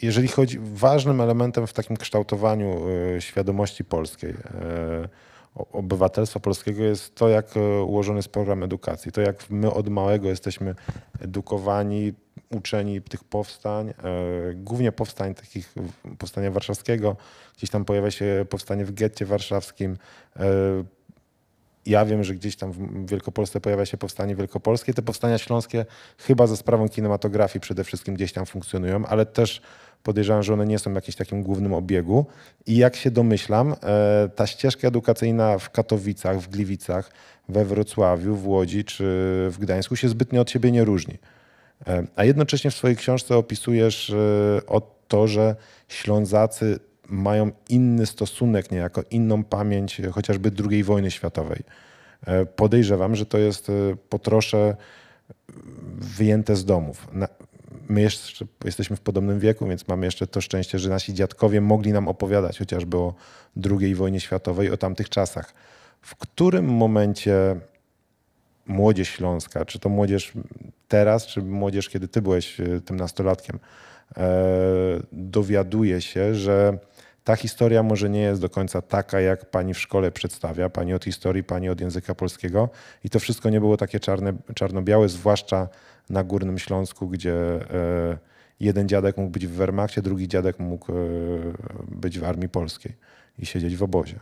jeżeli chodzi, ważnym elementem w takim kształtowaniu e, świadomości polskiej, e, obywatelstwa polskiego jest to, jak ułożony jest program edukacji. To, jak my od małego jesteśmy edukowani, uczeni tych powstań, głównie powstań takich, powstania warszawskiego, gdzieś tam pojawia się powstanie w getcie warszawskim, ja wiem, że gdzieś tam w Wielkopolsce pojawia się powstanie wielkopolskie. Te powstania śląskie chyba ze sprawą kinematografii przede wszystkim gdzieś tam funkcjonują, ale też podejrzewam, że one nie są w jakimś takim głównym obiegu. I jak się domyślam, e, ta ścieżka edukacyjna w Katowicach, w Gliwicach, we Wrocławiu, w Łodzi czy w Gdańsku się zbytnio od siebie nie różni. E, a jednocześnie w swojej książce opisujesz e, o to, że Ślązacy mają inny stosunek, niejako inną pamięć chociażby II wojny światowej. E, podejrzewam, że to jest po trosze wyjęte z domów. My jeszcze jesteśmy w podobnym wieku, więc mamy jeszcze to szczęście, że nasi dziadkowie mogli nam opowiadać chociażby o II wojnie światowej, o tamtych czasach. W którym momencie młodzież śląska, czy to młodzież teraz, czy młodzież, kiedy ty byłeś e, tym nastolatkiem, dowiaduje się, że ta historia może nie jest do końca taka, jak pani w szkole przedstawia, pani od historii, pani od języka polskiego. I to wszystko nie było takie czarne, czarno-białe, zwłaszcza na Górnym Śląsku, gdzie e, jeden dziadek mógł być w Wehrmachcie, drugi dziadek mógł e, być w Armii Polskiej i siedzieć w obozie.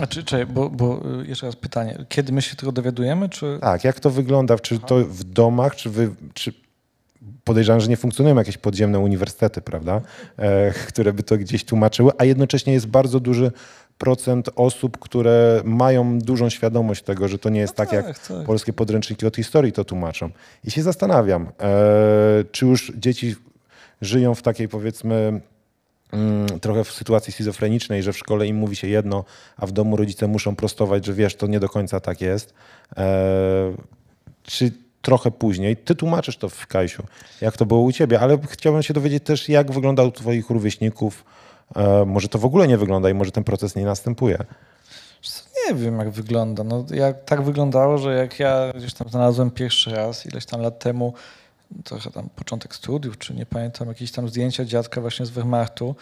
A czy, czy bo, bo e, jeszcze raz pytanie, kiedy my się tego dowiadujemy? Czy... Tak, jak to wygląda? Czy to w domach, czy, wy, czy podejrzewam, że nie funkcjonują jakieś podziemne uniwersytety, prawda, e, które by to gdzieś tłumaczyły, a jednocześnie jest bardzo duży procent osób, które mają dużą świadomość tego, że to nie jest no tak, tak, jak tak. polskie podręczniki od historii to tłumaczą. I się zastanawiam, e, czy już dzieci żyją w takiej powiedzmy trochę w sytuacji schizofrenicznej, że w szkole im mówi się jedno, a w domu rodzice muszą prostować, że wiesz, to nie do końca tak jest. E, czy trochę później. Ty tłumaczysz to w Kajsiu, jak to było u ciebie, ale chciałbym się dowiedzieć też, jak wygląda u twoich rówieśników. E, może to w ogóle nie wygląda i może ten proces nie następuje. Nie wiem, jak wygląda. No, jak, tak wyglądało, że jak ja gdzieś tam znalazłem pierwszy raz, ileś tam lat temu, trochę tam początek studiów, czy nie pamiętam, jakieś tam zdjęcia dziadka właśnie z Wehrmachtu,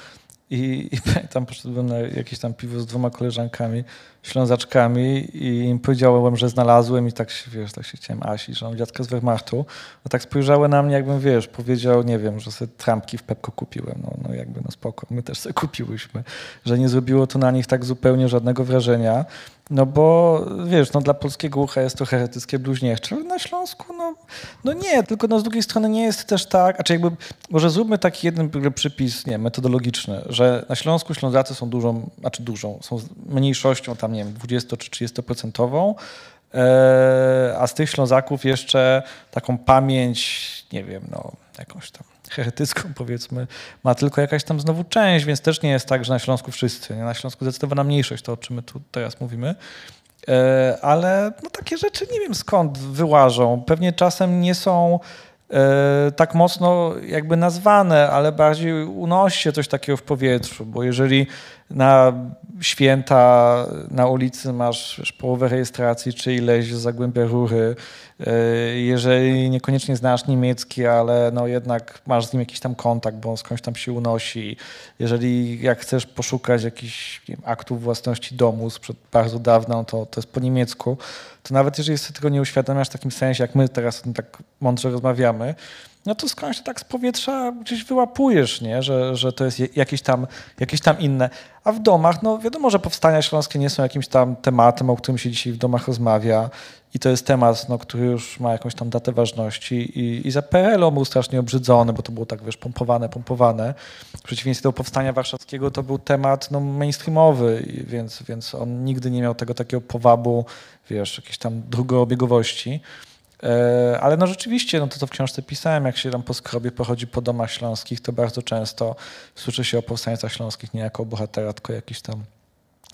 i, I pamiętam, poszedłem na jakieś tam piwo z dwoma koleżankami, ślązaczkami i im powiedziałem, że znalazłem i tak się, wiesz, tak się chciałem Asi, że mam dziadka z Wehrmachtu. A tak spojrzały na mnie, jakbym, wiesz, powiedział, nie wiem, że sobie trampki w Pepko kupiłem. No, no jakby, no spoko, my też sobie kupiłyśmy. Że nie zrobiło to na nich tak zupełnie żadnego wrażenia. No bo wiesz, no dla polskiego ucha jest to heretyckie bluźniercze, ale na Śląsku no, no nie, tylko no z drugiej strony nie jest też tak, a czy jakby, może zróbmy taki jeden przypis nie, metodologiczny, że na Śląsku Ślązacy są dużą, znaczy dużą, są mniejszością tam, nie wiem, 20 czy 30 procentową, e, a z tych Ślązaków jeszcze taką pamięć, nie wiem, no jakąś tam heretycką powiedzmy, ma tylko jakaś tam znowu część, więc też nie jest tak, że na Śląsku wszyscy. Nie? Na Śląsku zdecydowana mniejszość, to o czym my tu teraz mówimy. E, ale no, takie rzeczy nie wiem skąd wyłażą. Pewnie czasem nie są e, tak mocno jakby nazwane, ale bardziej unosi się coś takiego w powietrzu, bo jeżeli na święta na ulicy masz połowę rejestracji czy ileś Zagłębia Rury. E, jeżeli niekoniecznie znasz niemiecki, ale no jednak masz z nim jakiś tam kontakt, bo on skądś tam się unosi. Jeżeli jak chcesz poszukać jakichś aktów własności domu sprzed bardzo dawna, to, to jest po niemiecku, to nawet jeżeli sobie tego nie uświadamiasz w takim sensie, jak my teraz o tym tak mądrze rozmawiamy, no to skądś tak z powietrza gdzieś wyłapujesz, nie? Że, że to jest jakieś tam, jakieś tam inne. A w domach, no wiadomo, że powstania śląskie nie są jakimś tam tematem, o którym się dzisiaj w domach rozmawia i to jest temat, no, który już ma jakąś tam datę ważności i, i za PRL-u był strasznie obrzydzony, bo to było tak, wiesz, pompowane, pompowane. W przeciwieństwie do powstania warszawskiego to był temat no, mainstreamowy, więc, więc on nigdy nie miał tego takiego powabu, wiesz, jakiejś tam drugobiegowości. E, ale no rzeczywiście, no to co w książce pisałem, jak się tam po skrobie pochodzi po domach śląskich, to bardzo często słyszy się o powstańcach śląskich nie jako bohatera, tylko jakiś tam,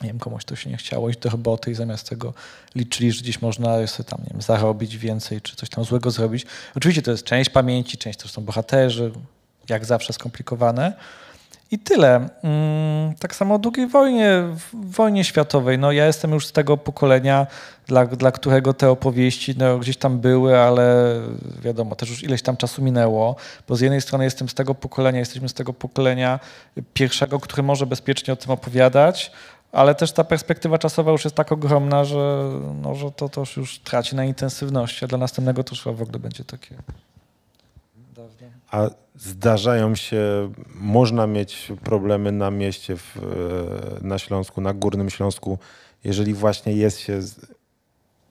nie wiem, komuś to się nie chciało iść do roboty i zamiast tego liczyli, że gdzieś można sobie tam, nie wiem, zarobić więcej, czy coś tam złego zrobić. Oczywiście to jest część pamięci, część to są bohaterzy, jak zawsze skomplikowane, i tyle. Mm, tak samo o II wojnie, wojnie światowej. No, ja jestem już z tego pokolenia, dla, dla którego te opowieści no, gdzieś tam były, ale wiadomo, też już ileś tam czasu minęło, bo z jednej strony jestem z tego pokolenia, jesteśmy z tego pokolenia pierwszego, który może bezpiecznie o tym opowiadać, ale też ta perspektywa czasowa już jest tak ogromna, że, no, że to, to już traci na intensywności, a dla następnego to już w ogóle będzie takie a zdarzają się, można mieć problemy na mieście w, e, na Śląsku, na Górnym Śląsku, jeżeli właśnie jest się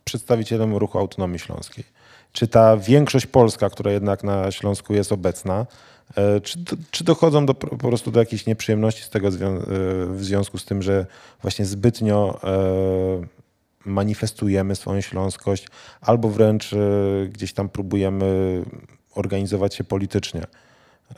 przedstawicielem ruchu autonomii śląskiej. Czy ta większość polska, która jednak na Śląsku jest obecna, e, czy, czy dochodzą do, po prostu do jakichś nieprzyjemności z tego e, w związku z tym, że właśnie zbytnio manifestujemy swoją śląskość, albo wręcz gdzieś tam próbujemy organizować się politycznie.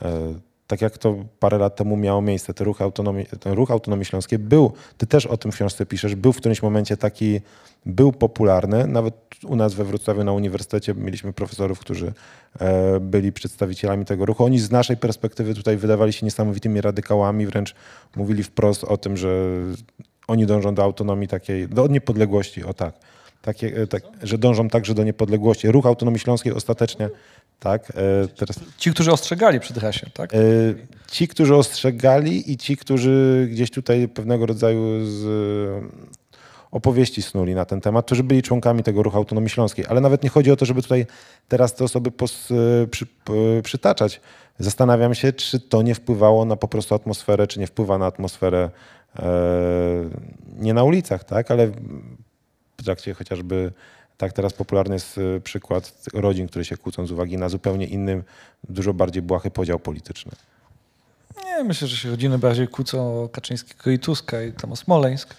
E, tak jak to parę lat temu miało miejsce, ten ruch autonomii, ten ruch autonomii śląskiej był, ty też o tym w książce piszesz, był w którymś momencie taki, był popularny. Nawet u nas we Wrocławiu na uniwersytecie mieliśmy profesorów, którzy e, byli przedstawicielami tego ruchu. Oni z naszej perspektywy tutaj wydawali się niesamowitymi radykałami, wręcz mówili wprost o tym, że oni dążą do autonomii takiej, do niepodległości, o tak. Takie, e, tak, że dążą także do niepodległości. Ruch Autonomii Śląskiej ostatecznie tak? E, teraz... Ci, którzy ostrzegali przed hasiem, tak? E, ci, którzy ostrzegali i ci, którzy gdzieś tutaj pewnego rodzaju z opowieści snuli na ten temat, którzy byli członkami tego ruchu Autonomii Śląskiej. Ale nawet nie chodzi o to, żeby tutaj teraz te osoby pos, przy, przytaczać. Zastanawiam się, czy to nie wpływało na po prostu atmosferę, czy nie wpływa na atmosferę e, nie na ulicach, tak, ale w trakcie chociażby tak teraz popularny jest y, przykład rodzin, które się kłócą z uwagi na zupełnie inny, dużo bardziej błahy podział polityczny. Nie, myślę, że się rodziny bardziej kłócą o Kaczyńskiego i Tuska i tam o Smoleńsk,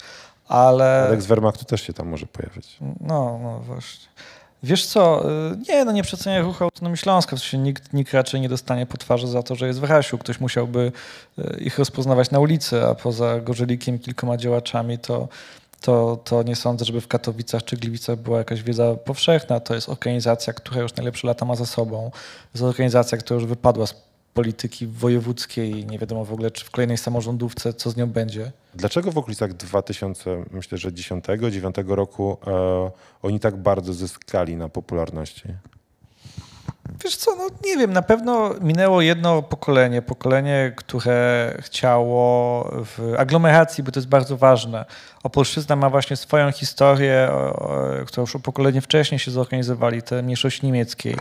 ale... Alek z Wehrmachtu też się tam może pojawić. No, no właśnie. Wiesz co, y, nie, no nie przeceniaj ruchu Autonomii Śląska, w sensie nikt, nikt raczej nie dostanie po twarzy za to, że jest w Rasiu. Ktoś musiałby y, ich rozpoznawać na ulicy, a poza Gorzelikiem kilkoma działaczami to to, to nie sądzę, żeby w Katowicach czy Gliwicach była jakaś wiedza powszechna. To jest organizacja, która już najlepsze lata ma za sobą. To jest organizacja, która już wypadła z polityki wojewódzkiej. Nie wiadomo w ogóle, czy w kolejnej samorządówce, co z nią będzie. Dlaczego w okolicach 2000, myślę, że 10-9 roku e, oni tak bardzo zyskali na popularności? Wiesz co, no nie wiem, na pewno minęło jedno pokolenie, pokolenie, które chciało w aglomeracji, bo to jest bardzo ważne. Opolszczyzna ma właśnie swoją historię, którą już o pokolenie wcześniej się zorganizowali, te mniejszości niemieckiej.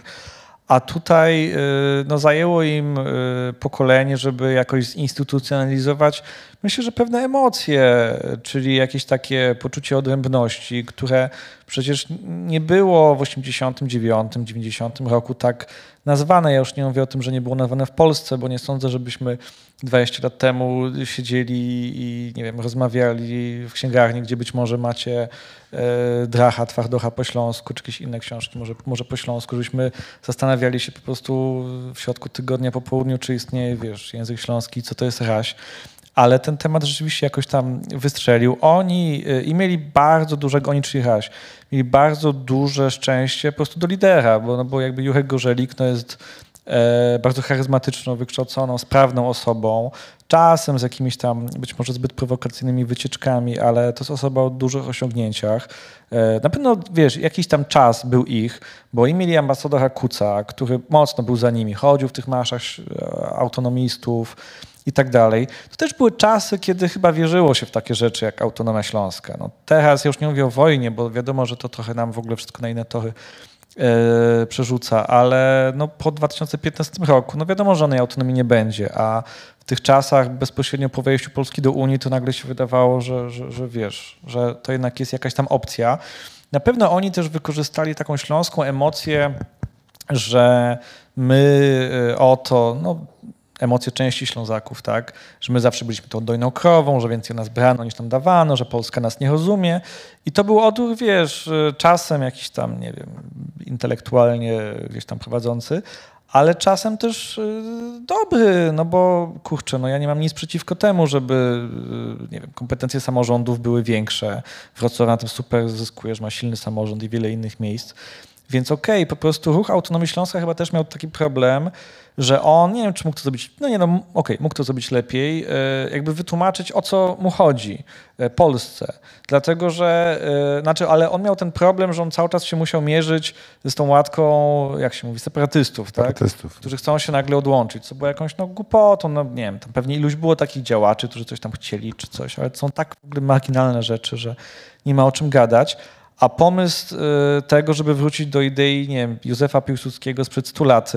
A tutaj y, no, zajęło im y, pokolenie, żeby jakoś zinstytucjonalizować, myślę, że pewne emocje, czyli jakieś takie poczucie odrębności, które przecież nie było w 89, 90 roku tak nazwane. Ja już nie mówię o tym, że nie było nazwane w Polsce, bo nie sądzę, żebyśmy 20 lat temu siedzieli i nie wiem, rozmawiali w księgarni, gdzie być może macie e, Dracha, Twardocha po śląsku, czy jakieś inne książki, może, może po śląsku, żebyśmy zastanawiali się po prostu w środku tygodnia po południu, czy istnieje, wiesz, język śląski, co to jest raś ale ten temat rzeczywiście jakoś tam wystrzelił. Oni y, i mieli bardzo dużego, oni mieli bardzo duże szczęście po prostu do lidera, bo, no bo jakby Jurek Gorzelik no jest e, bardzo charyzmatyczną, wykształconą, sprawną osobą, czasem z jakimiś tam być może zbyt prowokacyjnymi wycieczkami, ale to jest osoba o dużych osiągnięciach. E, na pewno, wiesz, jakiś tam czas był ich, bo oni mieli ambasadora Kuca, który mocno był za nimi, chodził w tych marszach e, autonomistów, i tak dalej. To też były czasy, kiedy chyba wierzyło się w takie rzeczy jak autonomia śląska. No teraz ja już nie mówię o wojnie, bo wiadomo, że to trochę nam w ogóle wszystko na inne tory e, przerzuca, ale no po 2015 roku, no wiadomo, że żadnej autonomii nie będzie, a w tych czasach bezpośrednio po wejściu Polski do Unii to nagle się wydawało, że, że, że wiesz, że to jednak jest jakaś tam opcja. Na pewno oni też wykorzystali taką śląską emocję, że my e, oto, no emocje części Ślązaków, tak? Że my zawsze byliśmy tą dojną krową, że więcej nas brano niż nam dawano, że Polska nas nie rozumie. I to był odruch, wiesz, czasem jakiś tam, nie wiem, intelektualnie gdzieś tam prowadzący, ale czasem też y, dobry, no bo kurczę, no ja nie mam nic przeciwko temu, żeby, y, nie wiem, kompetencje samorządów były większe. Wrocław na tym super zyskuje, że ma silny samorząd i wiele innych miejsc. Więc okej, okay, po prostu ruch Autonomii Śląska chyba też miał taki problem, że on, nie wiem, czy mógł to zrobić, no nie no, okej, okay, mógł to zrobić lepiej, e, jakby wytłumaczyć, o co mu chodzi e, Polsce. Dlatego, że, e, znaczy, ale on miał ten problem, że on cały czas się musiał mierzyć z tą łatką, jak się mówi, separatystów, tak? separatystów. tak? którzy chcą się nagle odłączyć, co było jakąś no, głupotą, no nie wiem, tam pewnie iluś było takich działaczy, którzy coś tam chcieli czy coś, ale są tak w ogóle marginalne rzeczy, że nie ma o czym gadać. A pomysł y, tego, żeby wrócić do idei, nie wiem, Józefa Piłsudskiego sprzed 100 lat,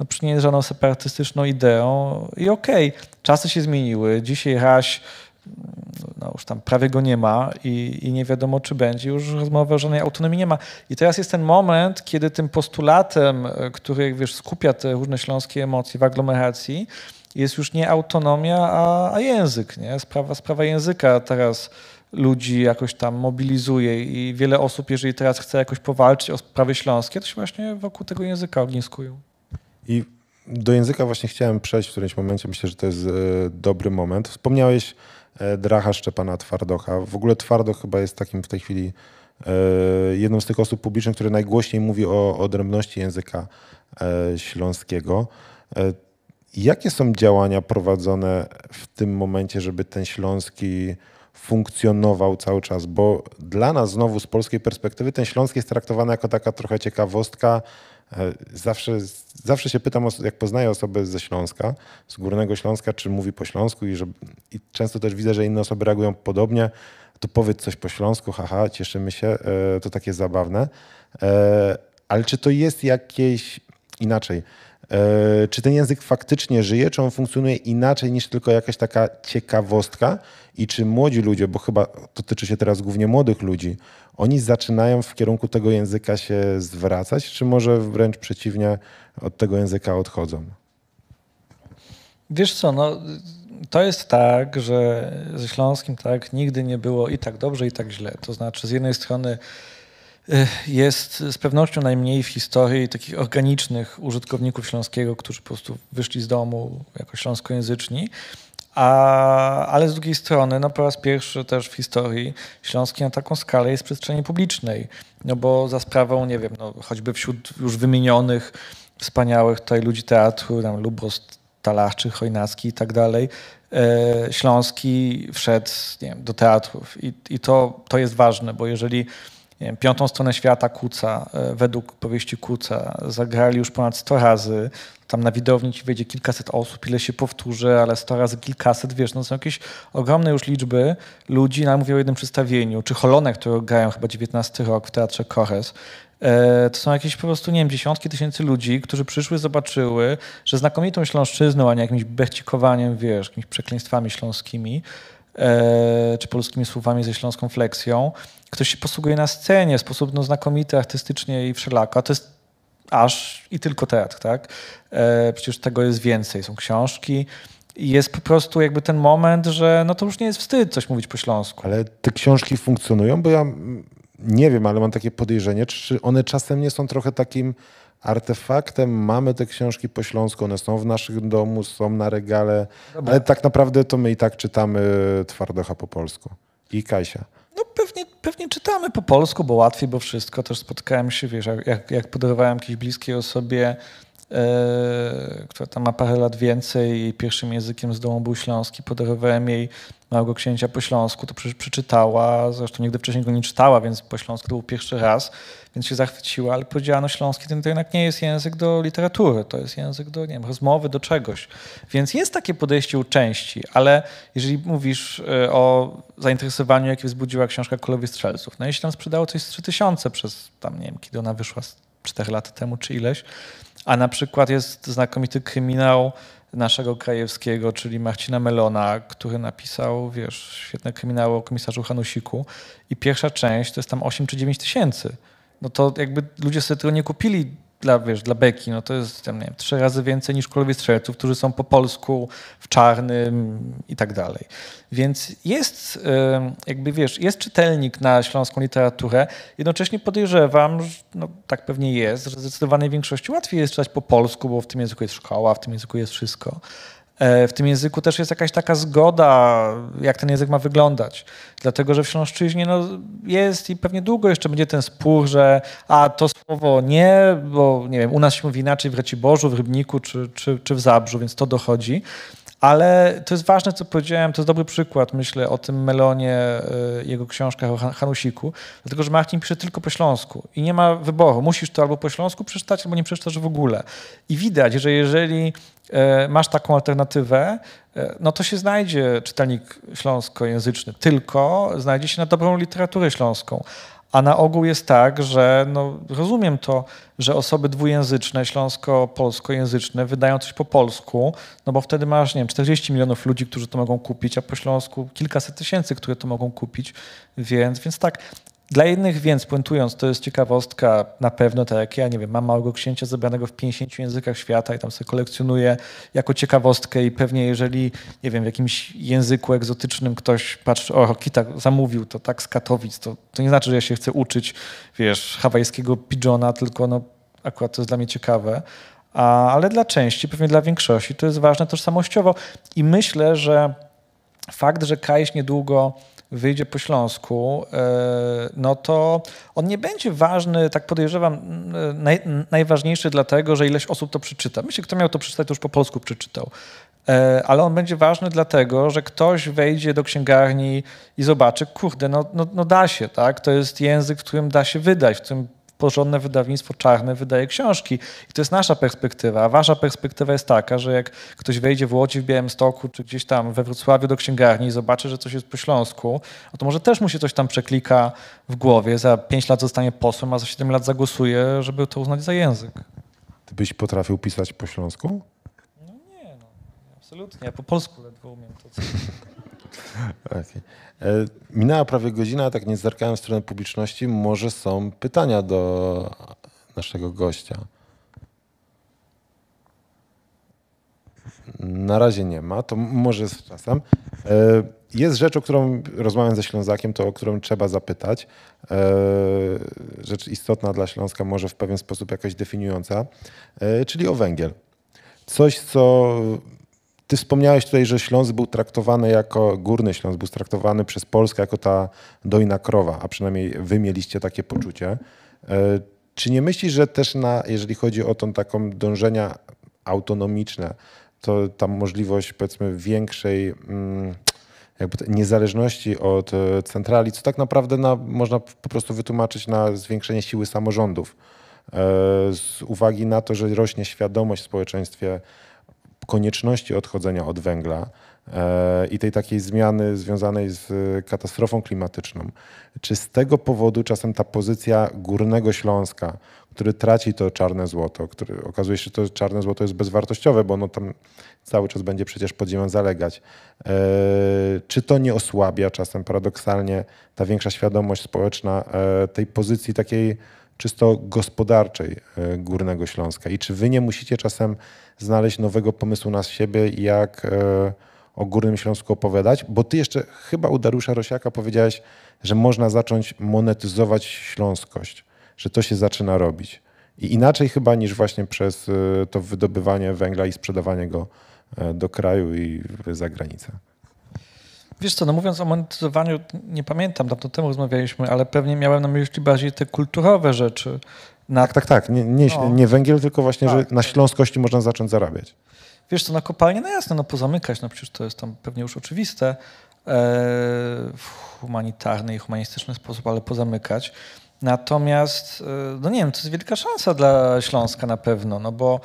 no nie jest żadną separatystyczną ideą i okej, okay, czasy się zmieniły. Dzisiaj Raś, no już tam prawie go nie ma i, i nie wiadomo, czy będzie. Już rozmowy o żadnej autonomii nie ma. I teraz jest ten moment, kiedy tym postulatem, y, który, wiesz, skupia te różne śląskie emocje w aglomeracji, jest już nie autonomia, a, a język, nie? Sprawa, sprawa języka teraz ludzi jakoś tam mobilizuje i wiele osób, jeżeli teraz chce jakoś powalczyć o sprawy śląskie, to się właśnie wokół tego języka ogniskują. I do języka właśnie chciałem przejść w którymś momencie. Myślę, że to jest e, dobry moment. Wspomniałeś e, Dracha Szczepana Twardocha. W ogóle Twardoch chyba jest takim w tej chwili e, jedną z tych osób publicznych, które najgłośniej mówi o odrębności języka śląskiego. Jakie są działania prowadzone w tym momencie, żeby ten śląski funkcjonował cały czas, bo dla nas znowu z polskiej perspektywy ten Śląsk jest traktowany jako taka trochę ciekawostka. E, zawsze, zawsze się pytam, jak poznaję osobę ze Śląska, z Górnego Śląska, czy mówi po śląsku i, że, i często też widzę, że inne osoby reagują podobnie, to powiedz coś po śląsku, haha, cieszymy się, e, to takie zabawne. E, ale czy to jest jakieś inaczej? Czy ten język faktycznie żyje, czy on funkcjonuje inaczej niż tylko jakaś taka ciekawostka? I czy młodzi ludzie, bo chyba dotyczy się teraz głównie młodych ludzi, oni zaczynają w kierunku tego języka się zwracać, czy może wręcz przeciwnie, od tego języka odchodzą? Wiesz co, no, to jest tak, że ze Śląskim tak nigdy nie było i tak dobrze, i tak źle. To znaczy z jednej strony y, jest z pewnością najmniej w historii takich organicznych użytkowników śląskiego, którzy po prostu wyszli z domu jako śląskojęzyczni, a, ale z drugiej strony, no po raz pierwszy też w historii Śląski na taką skalę jest w przestrzeni publicznej. No bo za sprawą, nie wiem, no, choćby wśród już wymienionych wspaniałych tutaj ludzi teatru, tam Lubos, Talarczy, Chojnacki i tak dalej, e, Śląski wszedł nie wiem, do teatrów. I, i to, to jest ważne, bo jeżeli wiem, piątą stronę świata Kuca, e, według powieści Kuca, zagrali już ponad 100 razy, tam na widowni ci wejdzie kilkaset osób, ile się powtórzy, ale 100 razy kilkaset, wiesz, no są jakieś ogromne już liczby ludzi, no mówię o jednym przedstawieniu, czy Holone, które grają chyba 19 rok w Teatrze Kores, e, to są jakieś po prostu, nie wiem, dziesiątki tysięcy ludzi, którzy przyszły, zobaczyły, że znakomitą śląszczyzną, a nie jakimś bechcikowaniem, wiesz, jakimiś przekleństwami śląskimi, czy polskimi słowami ze śląską fleksją, ktoś się posługuje na scenie w sposób no, znakomity, artystycznie i wszelako. A to jest aż i tylko teatr, tak? E, przecież tego jest więcej. Są książki, i jest po prostu jakby ten moment, że no to już nie jest wstyd coś mówić po śląsku. Ale te książki funkcjonują, bo ja nie wiem, ale mam takie podejrzenie, czy one czasem nie są trochę takim artefaktem. Mamy te książki po śląsku, one są w naszych domu, są na regale, Dobra. ale tak naprawdę to my i tak czytamy Twardocha po polsku. I Kasia. No pewnie, pewnie czytamy po polsku, bo łatwiej, bo wszystko. Też spotkałem się, wiesz, jak, jak podarowałem jakiejś bliskiej osobie która tam ma parę lat więcej i pierwszym językiem z domu był śląski. Podarowałem jej Małego Księcia po śląsku, to przeczytała, zresztą nigdy wcześniej go nie czytała, więc po śląsku to był pierwszy raz, więc się zachwyciła, ale powiedziała, no śląski to jednak nie jest język do literatury, to jest język do, nie wiem, rozmowy, do czegoś. Więc jest takie podejście u części, ale jeżeli mówisz e, o zainteresowaniu, jakie wzbudziła książka Królowie Strzelców, no jeśli tam sprzedało coś z 3000 przez tam, nie wiem, kiedy ona wyszła, 4 lata temu czy ileś, a na przykład jest znakomity kryminał naszego krajewskiego, czyli Marcina Melona, który napisał, wiesz, świetne kryminały o komisarzu Hanusiku i pierwsza część to jest tam 8 czy 9 tysięcy. No to jakby ludzie sobie tego nie kupili dla, wiesz, dla beki, no to jest tam, nie wiem, trzy razy więcej niż królowie strzelców, którzy są po polsku, w czarnym i tak dalej. Więc jest, jakby wiesz, jest czytelnik na śląską literaturę. Jednocześnie podejrzewam, że no, tak pewnie jest, że zdecydowanej większości łatwiej jest czytać po polsku, bo w tym języku jest szkoła, w tym języku jest wszystko. E, w tym języku też jest jakaś taka zgoda, jak ten język ma wyglądać. Dlatego, że w Śląszczyźnie no, jest i pewnie długo jeszcze będzie ten spór, że a to słowo nie, bo nie wiem, u nas się mówi inaczej w Raciborzu, w Rybniku czy, czy, czy w Zabrzu, więc to dochodzi. Ale to jest ważne, co powiedziałem, to jest dobry przykład, myślę, o tym Melonie, e, jego książkach o Hanusiku, dlatego, że Martin pisze tylko po śląsku i nie ma wyboru. Musisz to albo po śląsku przeczytać, albo nie przeczytasz w ogóle. I widać, że jeżeli e, masz taką alternatywę, e, no to się znajdzie czytelnik śląskojęzyczny, tylko znajdzie się na dobrą literaturę śląską. A na ogół jest tak, że no, rozumiem to, że osoby dwujęzyczne, śląsko-polskojęzyczne wydają coś po polsku, no bo wtedy masz, nie wiem, 40 milionów ludzi, którzy to mogą kupić, a po śląsku kilkaset tysięcy, które to mogą kupić, więc, więc tak, dla jednych więc, puentując, to jest ciekawostka na pewno, tak jak ja, nie wiem, mam Małego Księcia zebranego w 50 językach świata i tam sobie kolekcjonuję jako ciekawostkę i pewnie jeżeli, nie wiem, w jakimś języku egzotycznym ktoś patrzy, o, Kita zamówił to tak z Katowic, to, to nie znaczy, że ja się chcę uczyć, wiesz, hawajskiego pidżona, tylko no, akurat to jest dla mnie ciekawe. A, ale dla części, pewnie dla większości, to jest ważne tożsamościowo i myślę, że fakt, że Kajś niedługo wyjdzie po Śląsku, e, no to on nie będzie ważny, tak podejrzewam, naj, najważniejszy dlatego, że ileś osób to przeczyta. Myślę, kto miał to przeczytać, to już po polsku przeczytał. E, ale on będzie ważny dlatego, że ktoś wejdzie do księgarni i zobaczy, kurde, no, no, no da się, tak? To jest język, w którym da się wydać, w którym porządne wydawnictwo czarne wydaje książki. I to jest nasza perspektywa. A wasza perspektywa jest taka, że jak ktoś wejdzie w Łodzi, w Białymstoku, czy gdzieś tam we Wrocławiu do księgarni i zobaczy, że coś jest po śląsku, no to może też mu się coś tam przeklika w głowie. Za pięć lat zostanie posłem, a za siedem lat zagłosuje, żeby to uznać za język. Ty byś potrafił pisać po śląsku? No nie, no, absolutnie. Ja po polsku ledwo umiem to. Co... okay. E, minęła prawie godzina, tak nie zerkałem w stronę publiczności. Może są pytania do naszego gościa. Na razie nie ma, to może z czasem. E, jest rzecz, o którą rozmawiam ze Ślązakiem, to o którą trzeba zapytać. E, rzecz istotna dla Śląska, może w pewien sposób jakoś definiująca, czyli o węgiel. Coś, co ty wspomniałeś tutaj, że Śląsk był traktowany jako, Górny Śląsk był traktowany przez Polskę jako ta dojna krowa, a przynajmniej wy mieliście takie poczucie. E, czy nie myślisz, że też na, jeżeli chodzi o tą taką dążenia autonomiczne, to ta możliwość powiedzmy większej mm, jakby niezależności od e, centrali, co tak naprawdę na, można po prostu wytłumaczyć na zwiększenie siły samorządów. E, z uwagi na to, że rośnie świadomość w społeczeństwie konieczności odchodzenia od węgla e, i tej takiej zmiany związanej z katastrofą klimatyczną. Czy z tego powodu czasem ta pozycja Górnego Śląska, który traci to czarne złoto, który okazuje się, że to czarne złoto jest bezwartościowe, bo ono tam cały czas będzie przecież pod ziemią zalegać. E, czy to nie osłabia czasem paradoksalnie ta większa świadomość społeczna e, tej pozycji takiej czysto gospodarczej Górnego Śląska? I czy wy nie musicie czasem znaleźć nowego pomysłu na siebie, jak e, o Górnym Śląsku opowiadać, bo ty jeszcze chyba u Dariusza Rosiaka powiedziałeś, że można zacząć monetyzować śląskość, że to się zaczyna robić. I inaczej chyba niż właśnie przez e, to wydobywanie węgla i sprzedawanie go e, do kraju i za granicę. Wiesz co, no mówiąc o monetyzowaniu, nie pamiętam, dawno temu rozmawialiśmy, ale pewnie miałem na myśli bardziej te kulturowe rzeczy. Na... Tak, tak, tak. Nie, nie, no. nie węgiel, tylko właśnie, tak, że na śląskości można zacząć zarabiać. Wiesz co, na kopalnię, no jasne, no pozamykać, no przecież to jest tam pewnie już oczywiste e, w humanitarny i humanistyczny sposób, ale pozamykać. Natomiast, e, no nie wiem, to jest wielka szansa dla Śląska na pewno, no bo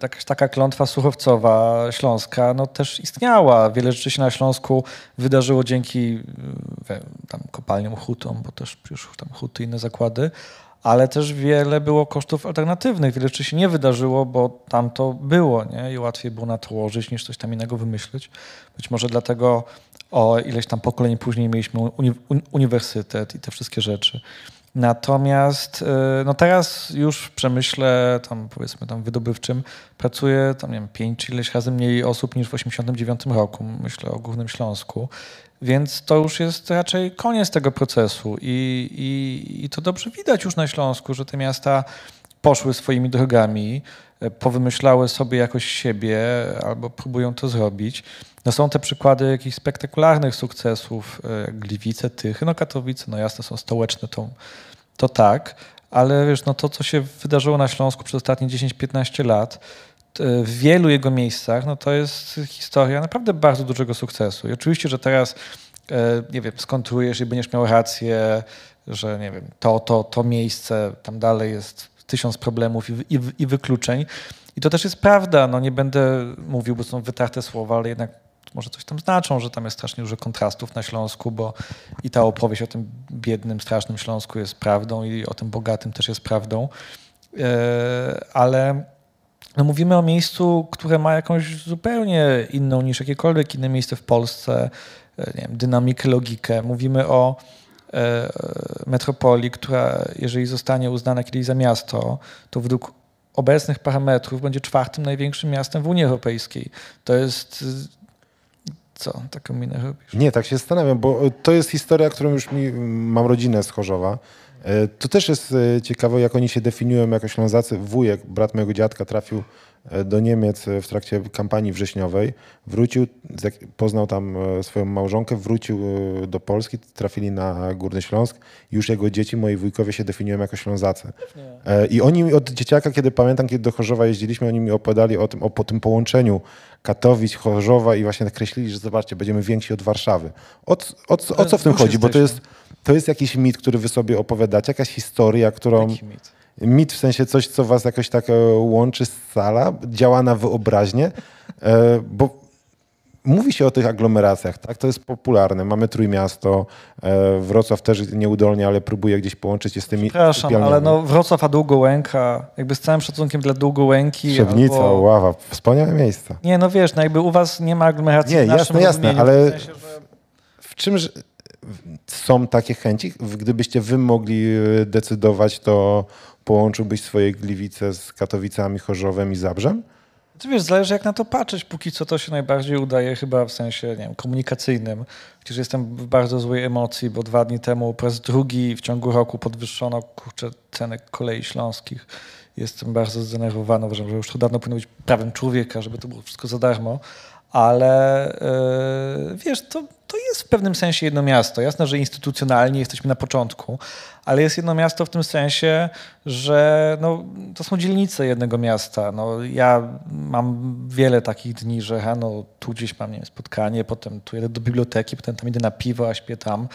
taka, taka klątwa słuchowcowa Śląska no też istniała. Wiele rzeczy się na Śląsku wydarzyło dzięki tam kopalniom hutom, bo też już tam huty i inne zakłady, ale też wiele było kosztów alternatywnych. Wiele rzeczy się nie wydarzyło, bo tam to było nie? i łatwiej było na to łożyć niż coś tam innego wymyślić. Być może dlatego o ileś tam pokoleń później mieliśmy uni uniwersytet i te wszystkie rzeczy. Natomiast y, no teraz już w przemyśle tam powiedzmy tam wydobywczym pracuje tam nie wiem, pięć czy ileś razy mniej osób niż w 1989 roku, myślę o Górnym Śląsku. Więc to już jest raczej koniec tego procesu i, i, i to dobrze widać już na Śląsku, że te miasta poszły swoimi drogami, e, powymyślały sobie jakoś siebie albo próbują to zrobić. No są te przykłady jakichś spektakularnych sukcesów, e, jak Gliwice, Tychy, no Katowice, no jasne są stołeczne, to, to tak, ale wiesz, no to co się wydarzyło na Śląsku przez ostatnie 10-15 lat, w wielu jego miejscach, no to jest historia naprawdę bardzo dużego sukcesu. I oczywiście, że teraz, e, nie wiem, skontrujesz i będziesz miał rację, że nie wiem, to, to, to miejsce, tam dalej jest tysiąc problemów i, i, i wykluczeń. I to też jest prawda, no nie będę mówił, bo są wytarte słowa, ale jednak może coś tam znaczą, że tam jest strasznie dużo kontrastów na Śląsku, bo i ta opowieść o tym biednym, strasznym Śląsku jest prawdą i o tym bogatym też jest prawdą. E, ale no mówimy o miejscu, które ma jakąś zupełnie inną niż jakiekolwiek inne miejsce w Polsce, e, nie wiem, dynamikę, logikę. Mówimy o e, metropolii, która jeżeli zostanie uznana kiedyś za miasto, to według obecnych parametrów będzie czwartym największym miastem w Unii Europejskiej. To jest co? Taką minę robisz? Nie, tak się zastanawiam, bo to jest historia, którą już mi, mam rodzinę z Chorzowa. E, to też jest e, ciekawe, jak oni się definiują jako Ślązacy. Wujek, brat mojego dziadka, trafił e, do Niemiec w trakcie kampanii wrześniowej. Wrócił, poznał tam swoją małżonkę, wrócił do Polski, trafili na Górny Śląsk. Już jego dzieci, moi wujkowie się definiują jako Ślązacy. I oni od dzieciaka, kiedy pamiętam, kiedy do Chorzowa jeździliśmy, oni mi opowiadali o tym, o po tym połączeniu Katowic, Chorzowa i właśnie nakreślili, że zobaczcie, będziemy więksi od Warszawy. O, o, o, o co w tym chodzi? Bo to jest to jest jakiś mit, który wy sobie opowiadacie, jakaś historia, którą... Mit w sensie coś, co was jakoś tak e, łączy z sala, działa na wyobraźnię, e, bo mówi się o tych aglomeracjach, tak? To jest popularne. Mamy Trójmiasto, e, Wrocław też nieudolnie, ale próbuje gdzieś połączyć się z tymi Przepraszam, ale no Wrocław a Długołęka, jakby z całym szacunkiem dla Długołęki. Trzebnica, albo... Ława, wspaniałe miejsca. Nie, no wiesz, no jakby u was nie ma aglomeracji Nie, jasne, jasne, ale w, sensie, że... w czymś są takie chęci? Gdybyście wy mogli e, decydować, to połączyłbyś swoje Gliwice z Katowicami, Chorzowem i Zabrzem? Ty wiesz, zależy jak na to patrzeć. Póki co to się najbardziej udaje chyba w sensie nie wiem, komunikacyjnym. Przecież jestem w bardzo złej emocji, bo dwa dni temu po raz drugi w ciągu roku podwyższono kurczę, ceny kolei śląskich. Jestem bardzo zdenerwowany. Uważam, że już to dawno powinno być prawem człowieka, żeby to było wszystko za darmo. Ale yy, wiesz, to to jest w pewnym sensie jedno miasto. Jasne, że instytucjonalnie jesteśmy na początku, ale jest jedno miasto w tym sensie, że no, to są dzielnice jednego miasta. No, ja mam wiele takich dni, że no, tu gdzieś mam nie wiem, spotkanie, potem tu jedę do biblioteki, potem tam idę na piwo, a śpię tam.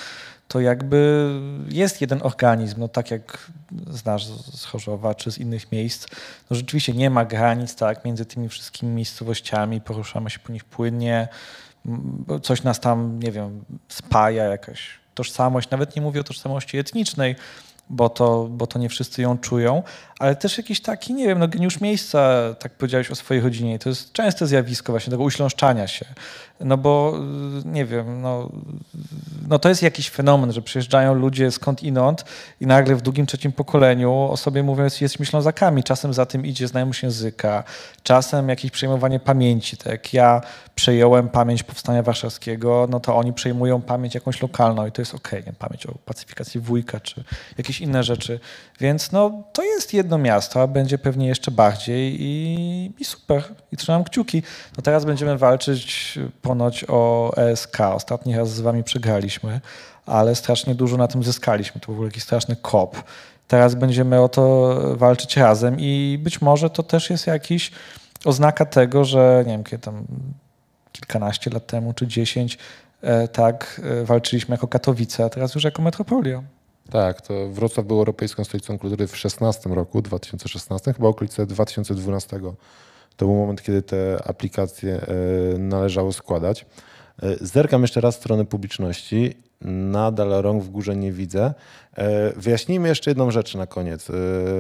To jakby jest jeden organizm, no tak jak znasz z Chorzowa czy z innych miejsc. No rzeczywiście nie ma granic tak, między tymi wszystkimi miejscowościami, poruszamy się po nich płynnie coś nas tam, nie wiem, spaja, jakaś tożsamość, nawet nie mówię o tożsamości etnicznej, bo to, bo to nie wszyscy ją czują, ale też jakiś taki, nie wiem, no geniusz miejsca, tak powiedziałeś o swojej rodzinie, to jest częste zjawisko właśnie tego uśląszczania się, no bo y, nie wiem, no, no to jest jakiś fenomen, że przyjeżdżają ludzie skąd inąd i nagle w drugim, trzecim pokoleniu o sobie mówią, jesteśmy Ślązakami. Czasem za tym idzie znajomość języka, czasem jakieś przejmowanie pamięci. Tak jak ja przejąłem pamięć Powstania Warszawskiego, no to oni przejmują pamięć jakąś lokalną i to jest okej, okay, pamięć o pacyfikacji wujka czy jakieś inne rzeczy. Więc no, to jest jedno miasto, a będzie pewnie jeszcze bardziej i, i super. I trzymam kciuki. No teraz będziemy walczyć ponoć o ESK. Ostatni raz z wami przegraliśmy, ale strasznie dużo na tym zyskaliśmy. To ogóle jakiś straszny kop. Teraz będziemy o to walczyć razem i być może to też jest jakiś oznaka tego, że nie wiem, kiedy tam kilkanaście lat temu czy dziesięć e, tak e, walczyliśmy jako Katowice, a teraz już jako metropolia. Tak, to Wrocław był Europejską Stolicą Kultury w 16 roku, 2016, chyba okolice 2012. To był moment, kiedy te aplikacje e, należało składać. Zerkam jeszcze raz w stronę publiczności. Nadal rąk w górze nie widzę. Wyjaśnijmy jeszcze jedną rzecz na koniec.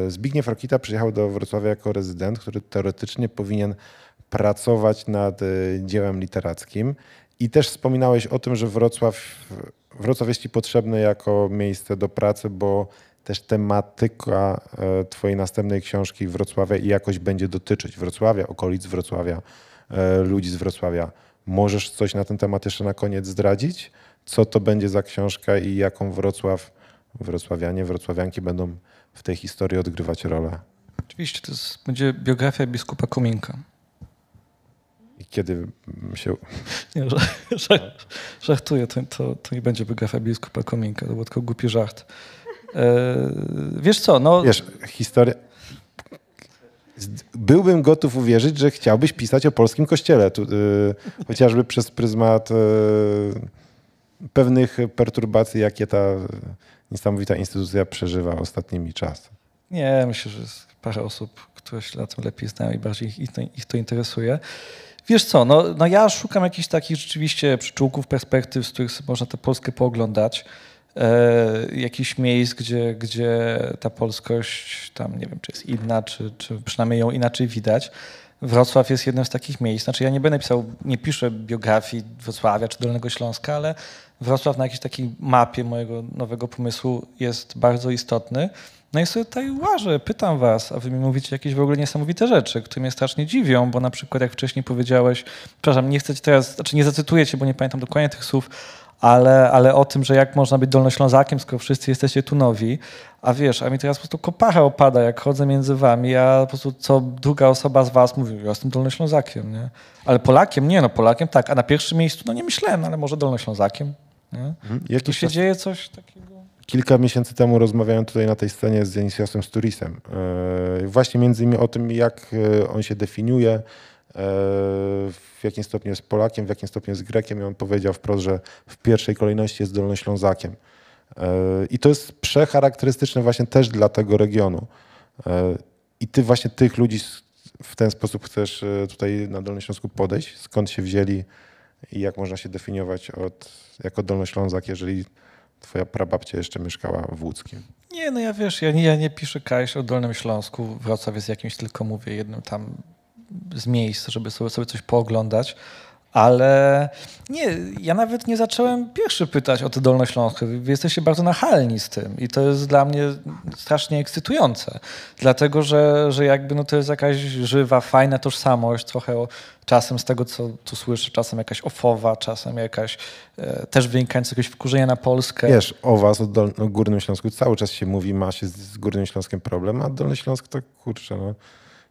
Zbigniew Rokita przyjechał do Wrocławia jako rezydent, który teoretycznie powinien pracować nad dziełem literackim. I też wspominałeś o tym, że Wrocław, Wrocław jest Ci potrzebny jako miejsce do pracy, bo też tematyka e, Twojej następnej książki Wrocławia i jakoś będzie dotyczyć Wrocławia, okolic Wrocławia, e, ludzi z Wrocławia. Możesz coś na ten temat jeszcze na koniec zdradzić? Co to będzie za książka i jaką Wrocław, wrocławianie, wrocławianki będą w tej historii odgrywać rolę? Oczywiście, to jest, będzie biografia biskupa Kominka kiedy się... Nie, żartuję, to, to, to nie będzie biografia biskupa Kominka, to był tylko głupi żart. E, wiesz co, no... Wiesz, historia... Byłbym gotów uwierzyć, że chciałbyś pisać o polskim kościele, tu, y, chociażby przez pryzmat y, pewnych perturbacji, jakie ta niesamowita instytucja przeżywa ostatnimi czasy. Nie, myślę, że jest parę osób, które się na tym lepiej znają i bardziej ich ich to interesuje. Wiesz co, no, no ja szukam jakichś takich rzeczywiście przyczółków, perspektyw, z których można tę Polskę pooglądać. E, jakichś miejsc, gdzie, gdzie ta polskość tam, nie wiem, czy jest inna, czy, czy przynajmniej ją inaczej widać. Wrocław jest jednym z takich miejsc. Znaczy ja nie będę pisał, nie piszę biografii Wrocławia czy Dolnego Śląska, ale Wrocław na jakiejś takiej mapie mojego nowego pomysłu jest bardzo istotny. No i sobie tutaj łażę, pytam was, a wy mi mówicie jakieś w ogóle niesamowite rzeczy, które mnie strasznie dziwią, bo na przykład jak wcześniej powiedziałeś, przepraszam, nie chcę teraz, znaczy nie zacytuję cię, bo nie pamiętam dokładnie tych słów, ale, ale o tym, że jak można być Dolnoślązakiem, skoro wszyscy jesteście tu nowi, a wiesz, a mi teraz po prostu kopacha opada, jak chodzę między wami, a po prostu co druga osoba z was mówi, ja jestem Dolnoślązakiem, nie? Ale Polakiem? Nie, no Polakiem tak, a na pierwszym miejscu, no nie myślałem, ale może Dolnoślązakiem, nie? Mhm. Tu się czas... dzieje coś takiego? Kilka miesięcy temu rozmawiałem tutaj na tej scenie z Denisjasem Sturisem. E, właśnie między innymi o tym, jak e, on się definiuje, e, w jakim stopniu jest Polakiem, w jakim stopniu jest Grekiem i on powiedział wprost, że w pierwszej kolejności jest Dolnoślązakiem. I to jest przecharakterystyczne właśnie też dla tego regionu. I ty właśnie tych ludzi w ten sposób chcesz tutaj na Dolnośląsku podejść? Skąd się wzięli i jak można się definiować od, jako Dolnoślązak, jeżeli Twoja prababcia jeszcze mieszkała w Łódzkiem. Nie, no ja wiesz, ja nie, ja nie piszę Kajś o Dolnym Śląsku. Wrocław jest jakimś tylko, mówię, jednym tam z miejsc, żeby sobie, sobie coś pooglądać. Ale nie, ja nawet nie zacząłem pierwszy pytać o te Dolnośląskie. Wy jesteście bardzo nachalni z tym i to jest dla mnie strasznie ekscytujące. Dlatego, że, że jakby no to jest jakaś żywa, fajna tożsamość, trochę czasem z tego, co tu słyszę, czasem jakaś ofowa, czasem jakaś e, też wynikająca z jakiegoś wkurzenia na Polskę. Wiesz, o was, o, Dol- o Górnym Śląsku cały czas się mówi, ma się z, z Górnym Śląskiem problem, a Dolny Śląsk to kurczę, no.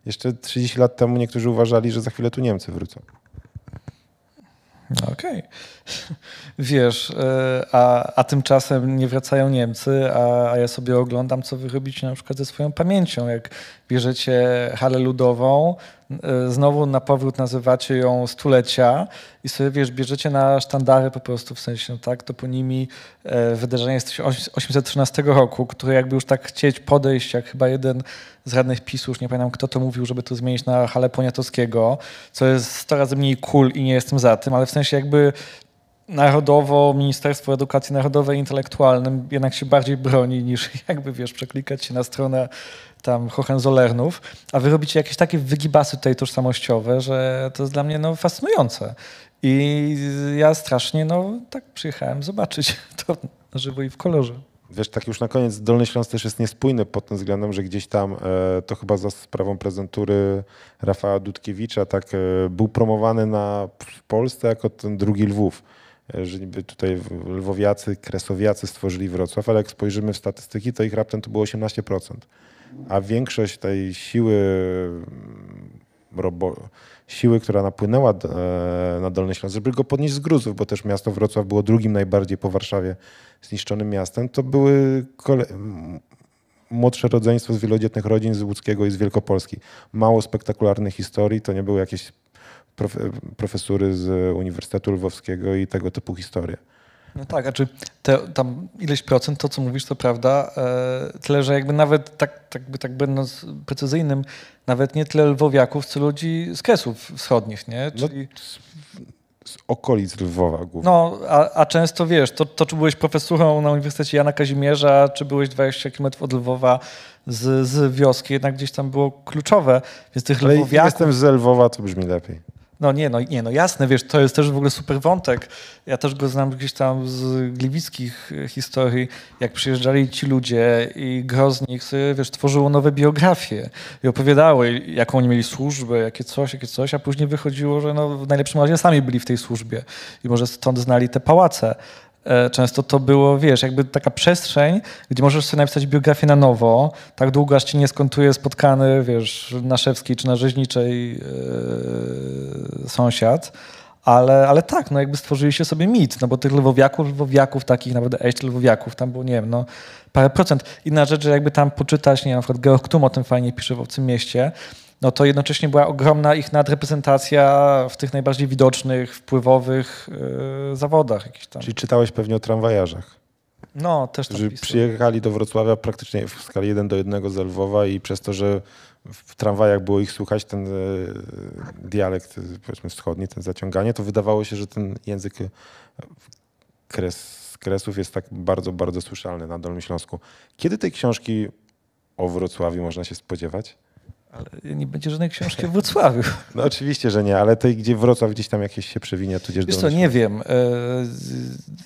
Jeszcze 30 lat temu niektórzy uważali, że za chwilę tu Niemcy wrócą. Okej. Okay. Wiesz, e, a, a tymczasem nie wracają Niemcy, a, a ja sobie oglądam, co wy robicie na przykład ze swoją pamięcią. Jak bierzecie halę ludową, e, znowu na powrót nazywacie ją stulecia i sobie, wiesz, bierzecie na sztandary po prostu, w sensie, no tak, toponimi e, wydarzenia z 1813 roku, które jakby już tak chcieć podejść, jak chyba jeden z radnych PiSu, już nie pamiętam kto to mówił, żeby to zmienić na halę Poniatowskiego, co jest 100 razy mniej cool i nie jestem za tym, ale w sensie jakby narodowo, Ministerstwo Edukacji Narodowej intelektualnym jednak się bardziej broni niż jakby, wiesz, przeklikać się na stronę tam Hohenzollernów, a wy robicie jakieś takie wygibasy tutaj tożsamościowe, że to jest dla mnie no, fascynujące. I ja strasznie, no tak przyjechałem zobaczyć to na żywo i w kolorze. Wiesz, tak już na koniec, Dolny Śląsk też jest niespójny pod tym względem, że gdzieś tam, e, to chyba za sprawą prezentury Rafała Dudkiewicza, tak e, był promowany na, w Polsce jako ten drugi Lwów. e, że niby tutaj lwowiacy, kresowiacy stworzyli Wrocław, ale jak spojrzymy w statystyki, to ich raptem to było 18%. A większość tej siły mm, robo, siły, która napłynęła e, na Dolny Śląsk, żeby go podnieść z gruzów, bo też miasto Wrocław było drugim najbardziej po Warszawie zniszczonym miastem, to były młodsze rodzeństwo z wielodzietnych rodzin z Łódzkiego i z Wielkopolski. Mało spektakularnych historii, to nie były jakieś profesury z Uniwersytetu Lwowskiego i tego typu historie. No tak, a czy te, tam ileś procent, to co mówisz, to prawda, e, tyle, że jakby nawet tak, tak, by, tak będąc precyzyjnym, nawet nie tyle lwowiaków, co ludzi z Kresów Wschodnich, nie? No, Czyli... No, z okolic Lwowa głównie. No, a, a, często wiesz, to, to czy byłeś profesorą na Uniwersytecie Jana Kazimierza, czy byłeś 20 km od Lwowa z, z wioski, jednak gdzieś tam było kluczowe. Więc tych Ale lwowiaków... jestem z Lwowa, to brzmi lepiej. No nie, no nie, no jasne, wiesz, to jest też w ogóle super wątek. Ja też go znam gdzieś tam z gliwickich historii, jak przyjeżdżali ci ludzie i gro z nich sobie, wiesz, tworzyło nowe biografie i opowiadały, jaką oni mieli służbę, jakie coś, jakie coś, a później wychodziło, że no, w najlepszym razie sami byli w tej służbie i może stąd znali te pałace. E, często to było, wiesz, jakby taka przestrzeń, gdzie możesz sobie napisać biografię na nowo, tak długo, aż ci nie skontuje spotkany, wiesz, na Szewskiej czy na Rzeźniczej yy, sąsiad. Ale, ale tak, no jakby się sobie mit, no bo tych lwowiaków, lwowiaków takich, nawet echt lwowiaków, tam było, nie wiem, no parę procent. Inna rzecz, że jakby tam poczytać, nie wiem, na przykład Georg Tum o tym fajnie pisze w Obcym Mieście, no to jednocześnie była ogromna ich nadreprezentacja w tych najbardziej widocznych, wpływowych yy, zawodach. Jakichś tam. Czyli czytałeś pewnie o tramwajarzach. No, też Którzy przyjechali do Wrocławia praktycznie w skali 1 do 1 z Lwowa i przez to, że w tramwajach było ich słuchać, ten e, dialekt powiedzmy wschodni, ten zaciąganie, to wydawało się, że ten język e, kres, kresów jest tak bardzo, bardzo słyszalny na Dolnym Śląsku. Kiedy tej książki o Wrocławiu można się spodziewać? Ale nie będzie żadnej książki w Wrocławiu. No oczywiście, że nie, ale tej, gdzie Wrocław gdzieś tam jakieś się przewinie, tudzież Wiesz co, nie wiem. E,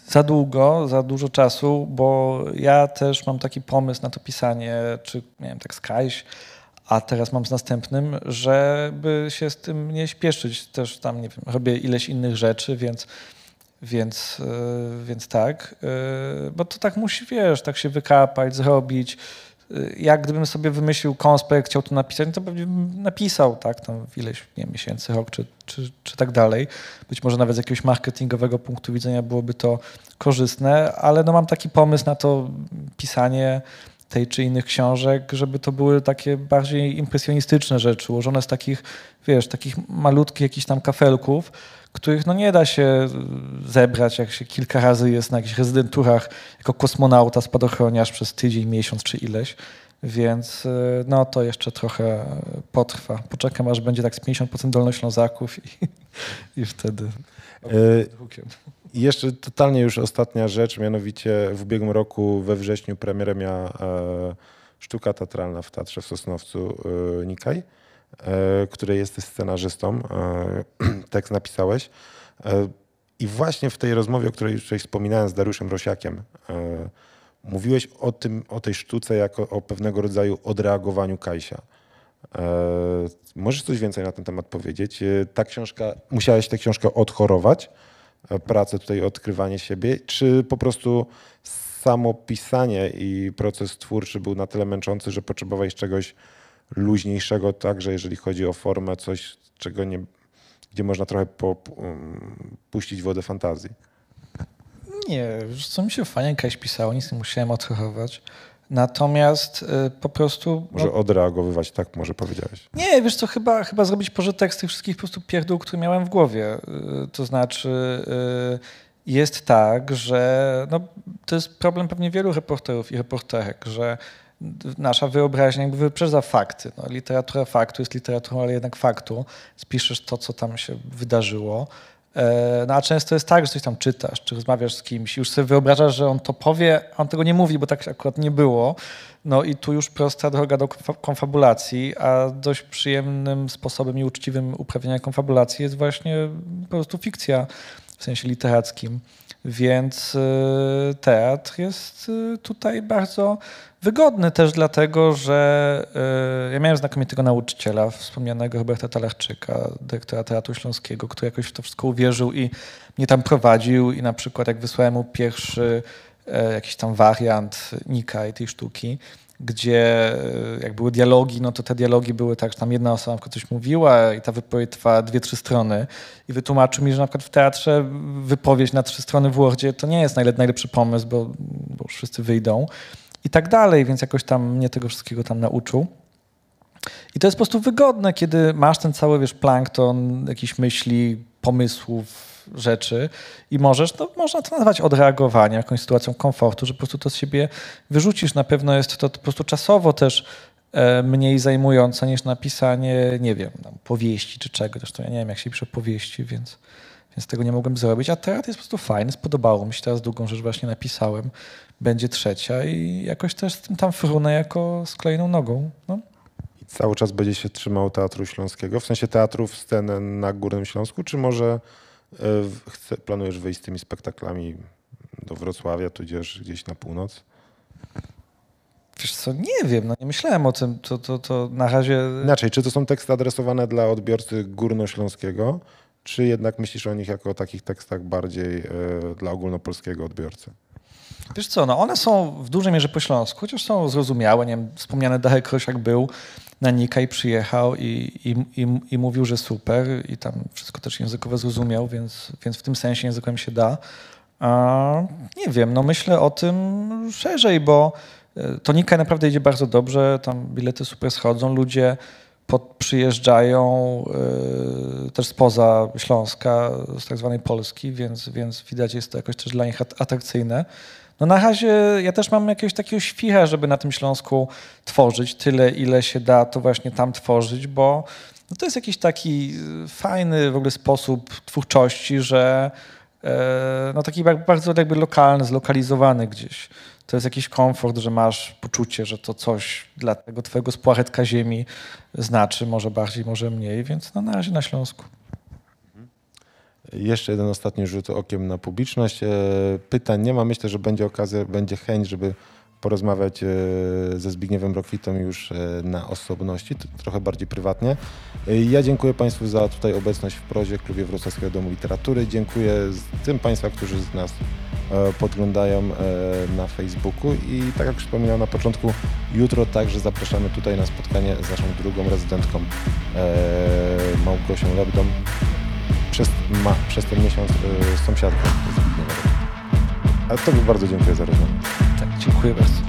za długo, za dużo czasu, bo ja też mam taki pomysł na to pisanie, czy nie wiem, tak skajś, a teraz mam z następnym, żeby się z tym nie śpieszyć. Też tam, nie wiem, robię ileś innych rzeczy, więc więc, e, więc tak, e, bo to tak musi, wiesz, tak się wykapać, zrobić, jak gdybym sobie wymyślił konspekt, chciał to napisać, no to pewnie bym napisał, tak, tam ileś nie, miesięcy, rok czy, czy, czy tak dalej. Być może nawet z jakiegoś marketingowego punktu widzenia byłoby to korzystne, ale no mam taki pomysł na to pisanie tej czy innych książek, żeby to były takie bardziej impresjonistyczne rzeczy, ułożone z takich, wiesz, takich malutkich jakichś tam kafelków, których no nie da się zebrać, jak się kilka razy jest na jakichś rezydenturach jako kosmonauta, spadochroniarz przez tydzień, miesiąc czy ileś. Więc y, no to jeszcze trochę potrwa. Poczekam, aż będzie tak z 50% dolnoślązaków i, i wtedy. Yy, jeszcze totalnie już ostatnia rzecz, mianowicie w ubiegłym roku we wrześniu premierę miała e, sztuka teatralna w Teatrze w Sosnowcu e, Nikaj E, której jesteś scenarzystą, e, tekst napisałeś. E, I właśnie w tej rozmowie, o której już wspominałem z Dariuszem Rosiakiem, mówiłeś o, tym, o tej sztuce jako o pewnego rodzaju odreagowaniu Kajsia. Możesz coś więcej na ten temat powiedzieć? Ta książka, musiałeś tę książkę odchorować, pracę tutaj, odkrywanie siebie, czy po prostu samo pisanie i proces twórczy był na tyle męczący, że potrzebowałeś czegoś luźniejszego także, jeżeli chodzi o formę, coś, czego nie, gdzie można trochę po, um, puścić wodę fantazji. Nie, co mi się fajnie jakaś pisało, nic nie musiałem odchowywać. Natomiast y, po prostu. Może no, odreagowywać, tak może powiedziałeś. Nie, wiesz co, chyba, chyba zrobić pożytek z tych wszystkich po prostu pierdół, które miałem w głowie. Y, to znaczy, y, jest tak, że no, to jest problem pewnie wielu reporterów i reporterek, że nasza wyobraźnia jakby wyprzedza fakty. No, literatura faktu jest literaturą, ale jednak faktu. Spiszesz to, co tam się wydarzyło. E, no a często jest tak, że coś tam czytasz, czy rozmawiasz z kimś i już sobie wyobrażasz, że on to powie, a on tego nie mówi, bo tak akurat nie było. No i tu już prosta droga do konfabulacji, a dość przyjemnym sposobem i uczciwym uprawnienia konfabulacji jest właśnie po prostu fikcja w sensie literackim. Więc teatr jest tutaj bardzo wygodny też dlatego, że ja miałem znakomitego nauczyciela, wspomnianego Roberta Talarczyka, dyrektora Teatru Śląskiego, który jakoś w to wszystko uwierzył i mnie tam prowadził i na przykład jak wysłałem mu pierwszy jakiś tam wariant Nika i tej sztuki, gdzie e, jak były dialogi, no to te dialogi były tak, że tam jedna osoba coś mówiła i ta wypowiedź trwa dwie, trzy strony i wytłumaczył mi, że na przykład w teatrze wypowiedź na trzy strony w Wordzie to nie jest najlepszy pomysł, bo, bo wszyscy wyjdą i tak dalej, więc jakoś tam mnie tego wszystkiego tam nauczył. I to jest po prostu wygodne, kiedy masz ten cały, wiesz, plankton jakichś myśli, pomysłów, rzeczy i możesz, no można to nazwać odreagowaniem, jakąś sytuacją komfortu, że po prostu to z siebie wyrzucisz. Na pewno jest to po prostu czasowo też e, mniej zajmujące niż napisanie, nie wiem, powieści czy czegoś. Zresztą ja nie wiem, jak się pisze powieści, więc, więc tego nie mogłem zrobić. A teatr jest po prostu fajny, spodobało mi się. Teraz drugą rzecz właśnie napisałem. Będzie trzecia i jakoś też z tym tam frunę jako z kolejną nogą. No. I cały czas będzie się trzymał Teatru Śląskiego? W sensie teatrów scenę na Górnym Śląsku, czy może chce, planujesz wyjść z tymi spektaklami do Wrocławia, tudzież gdzieś na północ? Wiesz co, nie wiem, no nie myślałem o tym, to, to, to na razie... Inaczej, czy to są teksty adresowane dla odbiorcy górnośląskiego, czy jednak myślisz o nich jako o takich tekstach bardziej y, dla ogólnopolskiego odbiorcy? Wiesz co, no one są w dużej mierze po śląsku, chociaż są zrozumiałe. Nie wiem, wspomniany Darek Krosiak był na Nika i przyjechał i, i, i, i, mówił, że super i tam wszystko też językowo zrozumiał, więc, więc w tym sensie językiem się da. A, nie wiem, no myślę o tym szerzej, bo e, to Nika naprawdę idzie bardzo dobrze, tam bilety super schodzą, ludzie pod, przyjeżdżają y, też spoza Śląska, z tak zwanej Polski, więc, więc widać jest to jakoś też dla nich atrakcyjne. No na razie ja też mam jakiegoś takiego świcha, żeby na tym Śląsku tworzyć tyle, ile się da, to właśnie tam tworzyć, bo no to jest jakiś taki fajny w ogóle sposób twórczości, że e, no taki bardzo jakby lokalny, zlokalizowany gdzieś. To jest jakiś komfort, że masz poczucie, że to coś dla tego twojego spłachetka ziemi znaczy, może bardziej, może mniej, więc no na razie na Śląsku. Jeszcze jeden ostatni rzut okiem na publiczność. E, pytań nie ma. Myślę, że będzie okazja, będzie chęć, żeby porozmawiać e, ze Zbigniewem Rokwitą już e, na osobności, trochę bardziej prywatnie. Ja dziękuję Państwu za tutaj obecność w prozie Klubie Wrocławskiego Domu Literatury. Dziękuję tym Państwa, którzy z nas podglądają na Facebooku i tak jak wspominałem na początku, jutro także zapraszamy tutaj na spotkanie z naszą drugą rezydentką Małgosią Lebdą przez, ma, przez ten miesiąc y, sąsiadką. Ale Tobie bardzo dziękuję za rozmowę. Tak, dziękuję bardzo.